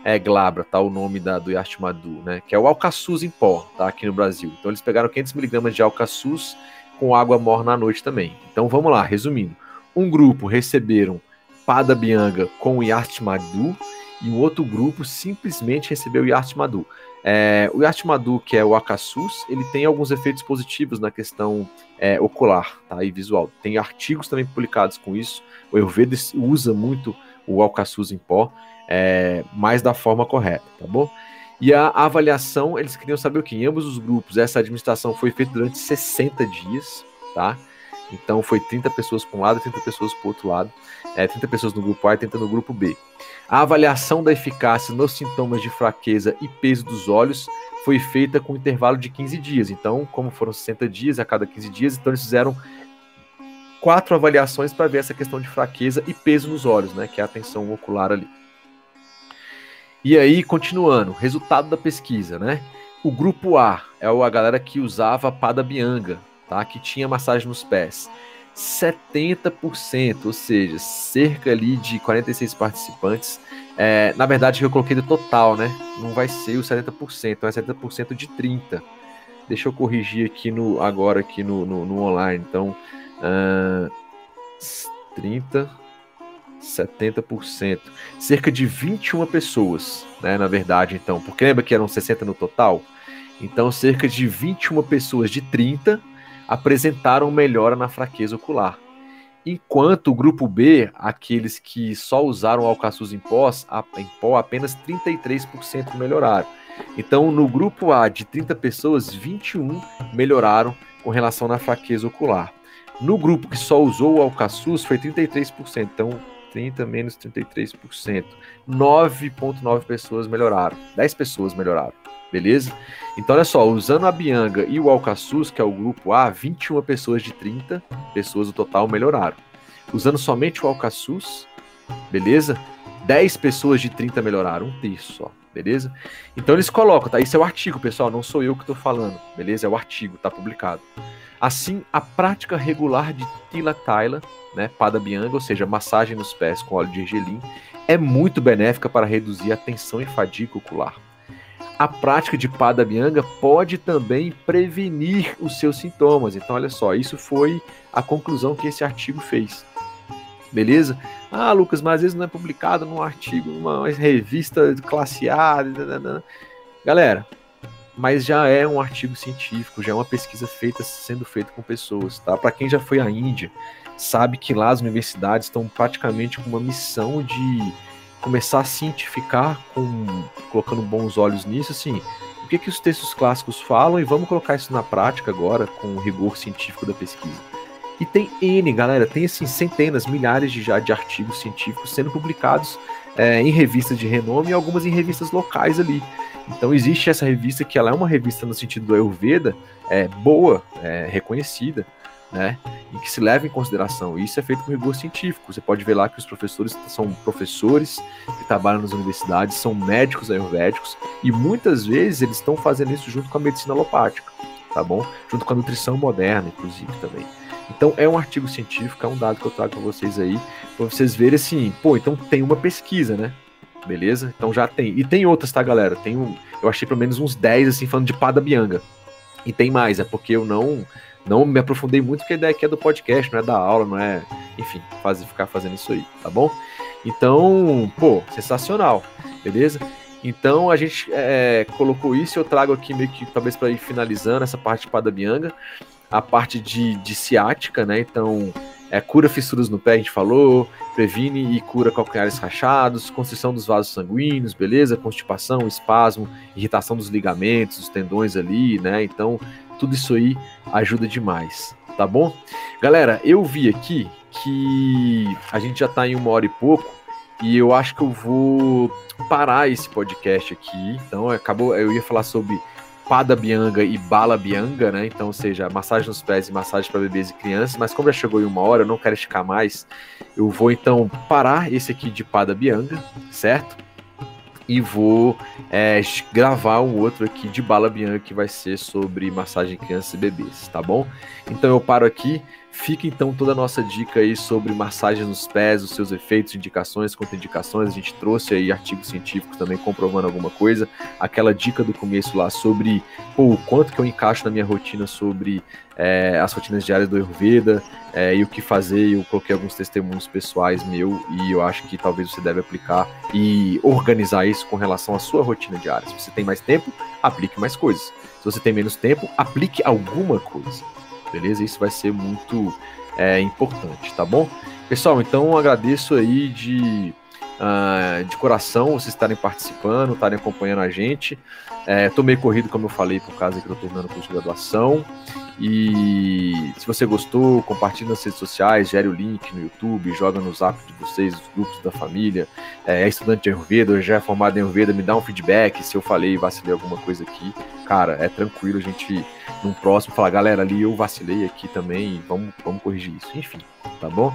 é, glabra, tá? O nome da, do Ashtimadu, né? Que é o alcaçuz em pó, tá? Aqui no Brasil. Então eles pegaram 500 miligramas de alcaçuz com água morna à noite também. Então vamos lá, resumindo. Um grupo receberam Pada Bianga com Yashtimadu e um outro grupo simplesmente recebeu Yashtimadu. É, o Yashimadu, que é o Akassus, ele tem alguns efeitos positivos na questão é, ocular tá, e visual. Tem artigos também publicados com isso. O Ayurveda usa muito o Alcaçuz em pó, é, mais da forma correta, tá bom? E a avaliação, eles queriam saber o que? Em ambos os grupos, essa administração foi feita durante 60 dias, tá? Então foi 30 pessoas para um lado e 30 pessoas para o outro lado. É, 30 pessoas no grupo A e 30 no grupo B. A avaliação da eficácia nos sintomas de fraqueza e peso dos olhos foi feita com um intervalo de 15 dias. Então, como foram 60 dias a cada 15 dias, então eles fizeram quatro avaliações para ver essa questão de fraqueza e peso nos olhos, né, que é a tensão ocular ali. E aí, continuando, resultado da pesquisa, né? O grupo A é a galera que usava pada bianga, tá? Que tinha massagem nos pés. 70%, ou seja, cerca ali de 46 participantes. É, na verdade, eu coloquei do total, né? Não vai ser os 70%, é 70% de 30%. Deixa eu corrigir aqui no agora aqui no, no, no online. Então, uh, 30, 70%. Cerca de 21 pessoas, né? Na verdade, então. Porque lembra que eram 60 no total? Então, cerca de 21 pessoas de 30 apresentaram melhora na fraqueza ocular. enquanto o grupo B, aqueles que só usaram alcaçuz em, pós, em pó, apenas 33% melhoraram. Então, no grupo A de 30 pessoas, 21 melhoraram com relação na fraqueza ocular. No grupo que só usou o alcaçuz, foi 33%. Então, 30 menos 33%. 9,9 pessoas melhoraram. 10 pessoas melhoraram. Beleza? Então, olha só, usando a Bianga e o Alcaçuz, que é o grupo A, 21 pessoas de 30 pessoas no total melhoraram. Usando somente o Alcaçuz, beleza? 10 pessoas de 30 melhoraram, um terço só, beleza? Então eles colocam, tá? Isso é o artigo, pessoal, não sou eu que estou falando, beleza? É o artigo, tá publicado. Assim, a prática regular de Tila Taila, né, Pada Bianga, ou seja, massagem nos pés com óleo de gergelim, é muito benéfica para reduzir a tensão e fadiga ocular. A prática de Pada Bianga pode também prevenir os seus sintomas. Então, olha só, isso foi a conclusão que esse artigo fez. Beleza? Ah, Lucas, mas às vezes não é publicado num artigo, numa revista classe A. Galera, mas já é um artigo científico, já é uma pesquisa feita sendo feita com pessoas, tá? Para quem já foi à Índia, sabe que lá as universidades estão praticamente com uma missão de começar a cientificar, com, colocando bons olhos nisso, assim, o que, que os textos clássicos falam e vamos colocar isso na prática agora com o rigor científico da pesquisa. E tem N, galera, tem assim centenas, milhares de, já de artigos científicos sendo publicados é, em revistas de renome e algumas em revistas locais ali. Então existe essa revista que ela é uma revista no sentido do Ayurveda, é, boa, é, reconhecida, né? E que se leva em consideração. Isso é feito com rigor científico. Você pode ver lá que os professores são professores que trabalham nas universidades, são médicos ayurvédicos, e muitas vezes eles estão fazendo isso junto com a medicina alopática, tá bom? Junto com a nutrição moderna, inclusive, também. Então é um artigo científico, é um dado que eu trago para vocês aí, para vocês verem assim, pô, então tem uma pesquisa, né? Beleza? Então já tem. E tem outras, tá, galera? Tem um, eu achei pelo menos uns 10 assim falando de Pada Bianga. E tem mais, é porque eu não não me aprofundei muito, porque a ideia aqui é do podcast, não é da aula, não é. Enfim, fazer, ficar fazendo isso aí, tá bom? Então, pô, sensacional, beleza? Então a gente é, colocou isso, eu trago aqui meio que talvez para ir finalizando essa parte de Padabianga, a parte de, de ciática, né? Então, é, cura fissuras no pé, a gente falou, previne e cura calcanhares rachados, constrição dos vasos sanguíneos, beleza? Constipação, espasmo, irritação dos ligamentos, dos tendões ali, né? Então, tudo isso aí ajuda demais, tá bom? Galera, eu vi aqui que a gente já tá em uma hora e pouco e eu acho que eu vou parar esse podcast aqui. Então, acabou, eu ia falar sobre Pada Bianga e Bala Bianga, né? Então, ou seja, massagem nos pés e massagem para bebês e crianças, mas como já chegou em uma hora, eu não quero esticar mais, eu vou então parar esse aqui de Pada Bianga, certo? E vou é, gravar um outro aqui de Bala Bianca que vai ser sobre massagem crianças e bebês, tá bom? Então eu paro aqui. Fica então toda a nossa dica aí sobre massagem nos pés, os seus efeitos, indicações, contraindicações. A gente trouxe aí artigos científicos também comprovando alguma coisa. Aquela dica do começo lá sobre pô, o quanto que eu encaixo na minha rotina sobre é, as rotinas diárias do Ayurveda é, e o que fazer. Eu coloquei alguns testemunhos pessoais meu e eu acho que talvez você deve aplicar e organizar isso com relação à sua rotina diária. Se você tem mais tempo, aplique mais coisas. Se você tem menos tempo, aplique alguma coisa. Beleza? Isso vai ser muito é, importante, tá bom? Pessoal, então agradeço aí de uh, de coração vocês estarem participando, estarem acompanhando a gente. É, meio corrido, como eu falei, por causa que eu tô terminando o curso de graduação. E se você gostou, compartilhe nas redes sociais, gere o link no YouTube, joga no zap de vocês, os grupos da família. É, é estudante de Ayurveda, já é formado em Ayurveda, me dá um feedback se eu falei vacilei alguma coisa aqui. Cara, é tranquilo a gente, num próximo, falar, galera, ali eu vacilei aqui também, vamos, vamos corrigir isso. Enfim, tá bom?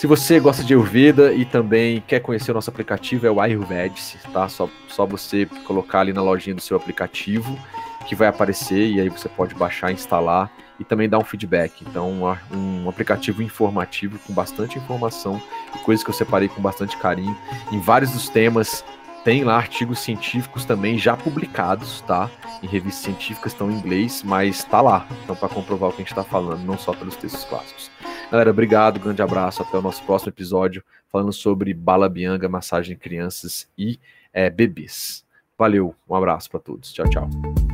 Se você gosta de Ayurveda e também quer conhecer o nosso aplicativo, é o Ayurvedic, tá? Só, só você colocar ali na lojinha do seu aplicativo que vai aparecer e aí você pode baixar, instalar e também dar um feedback. Então, um aplicativo informativo com bastante informação e coisas que eu separei com bastante carinho. Em vários dos temas tem lá artigos científicos também já publicados, tá? Em revistas científicas estão em inglês, mas tá lá. Então, para comprovar o que a gente está falando, não só pelos textos clássicos. Galera, obrigado, grande abraço, até o nosso próximo episódio, falando sobre bala bianga, massagem em crianças e é, bebês. Valeu, um abraço para todos, tchau, tchau.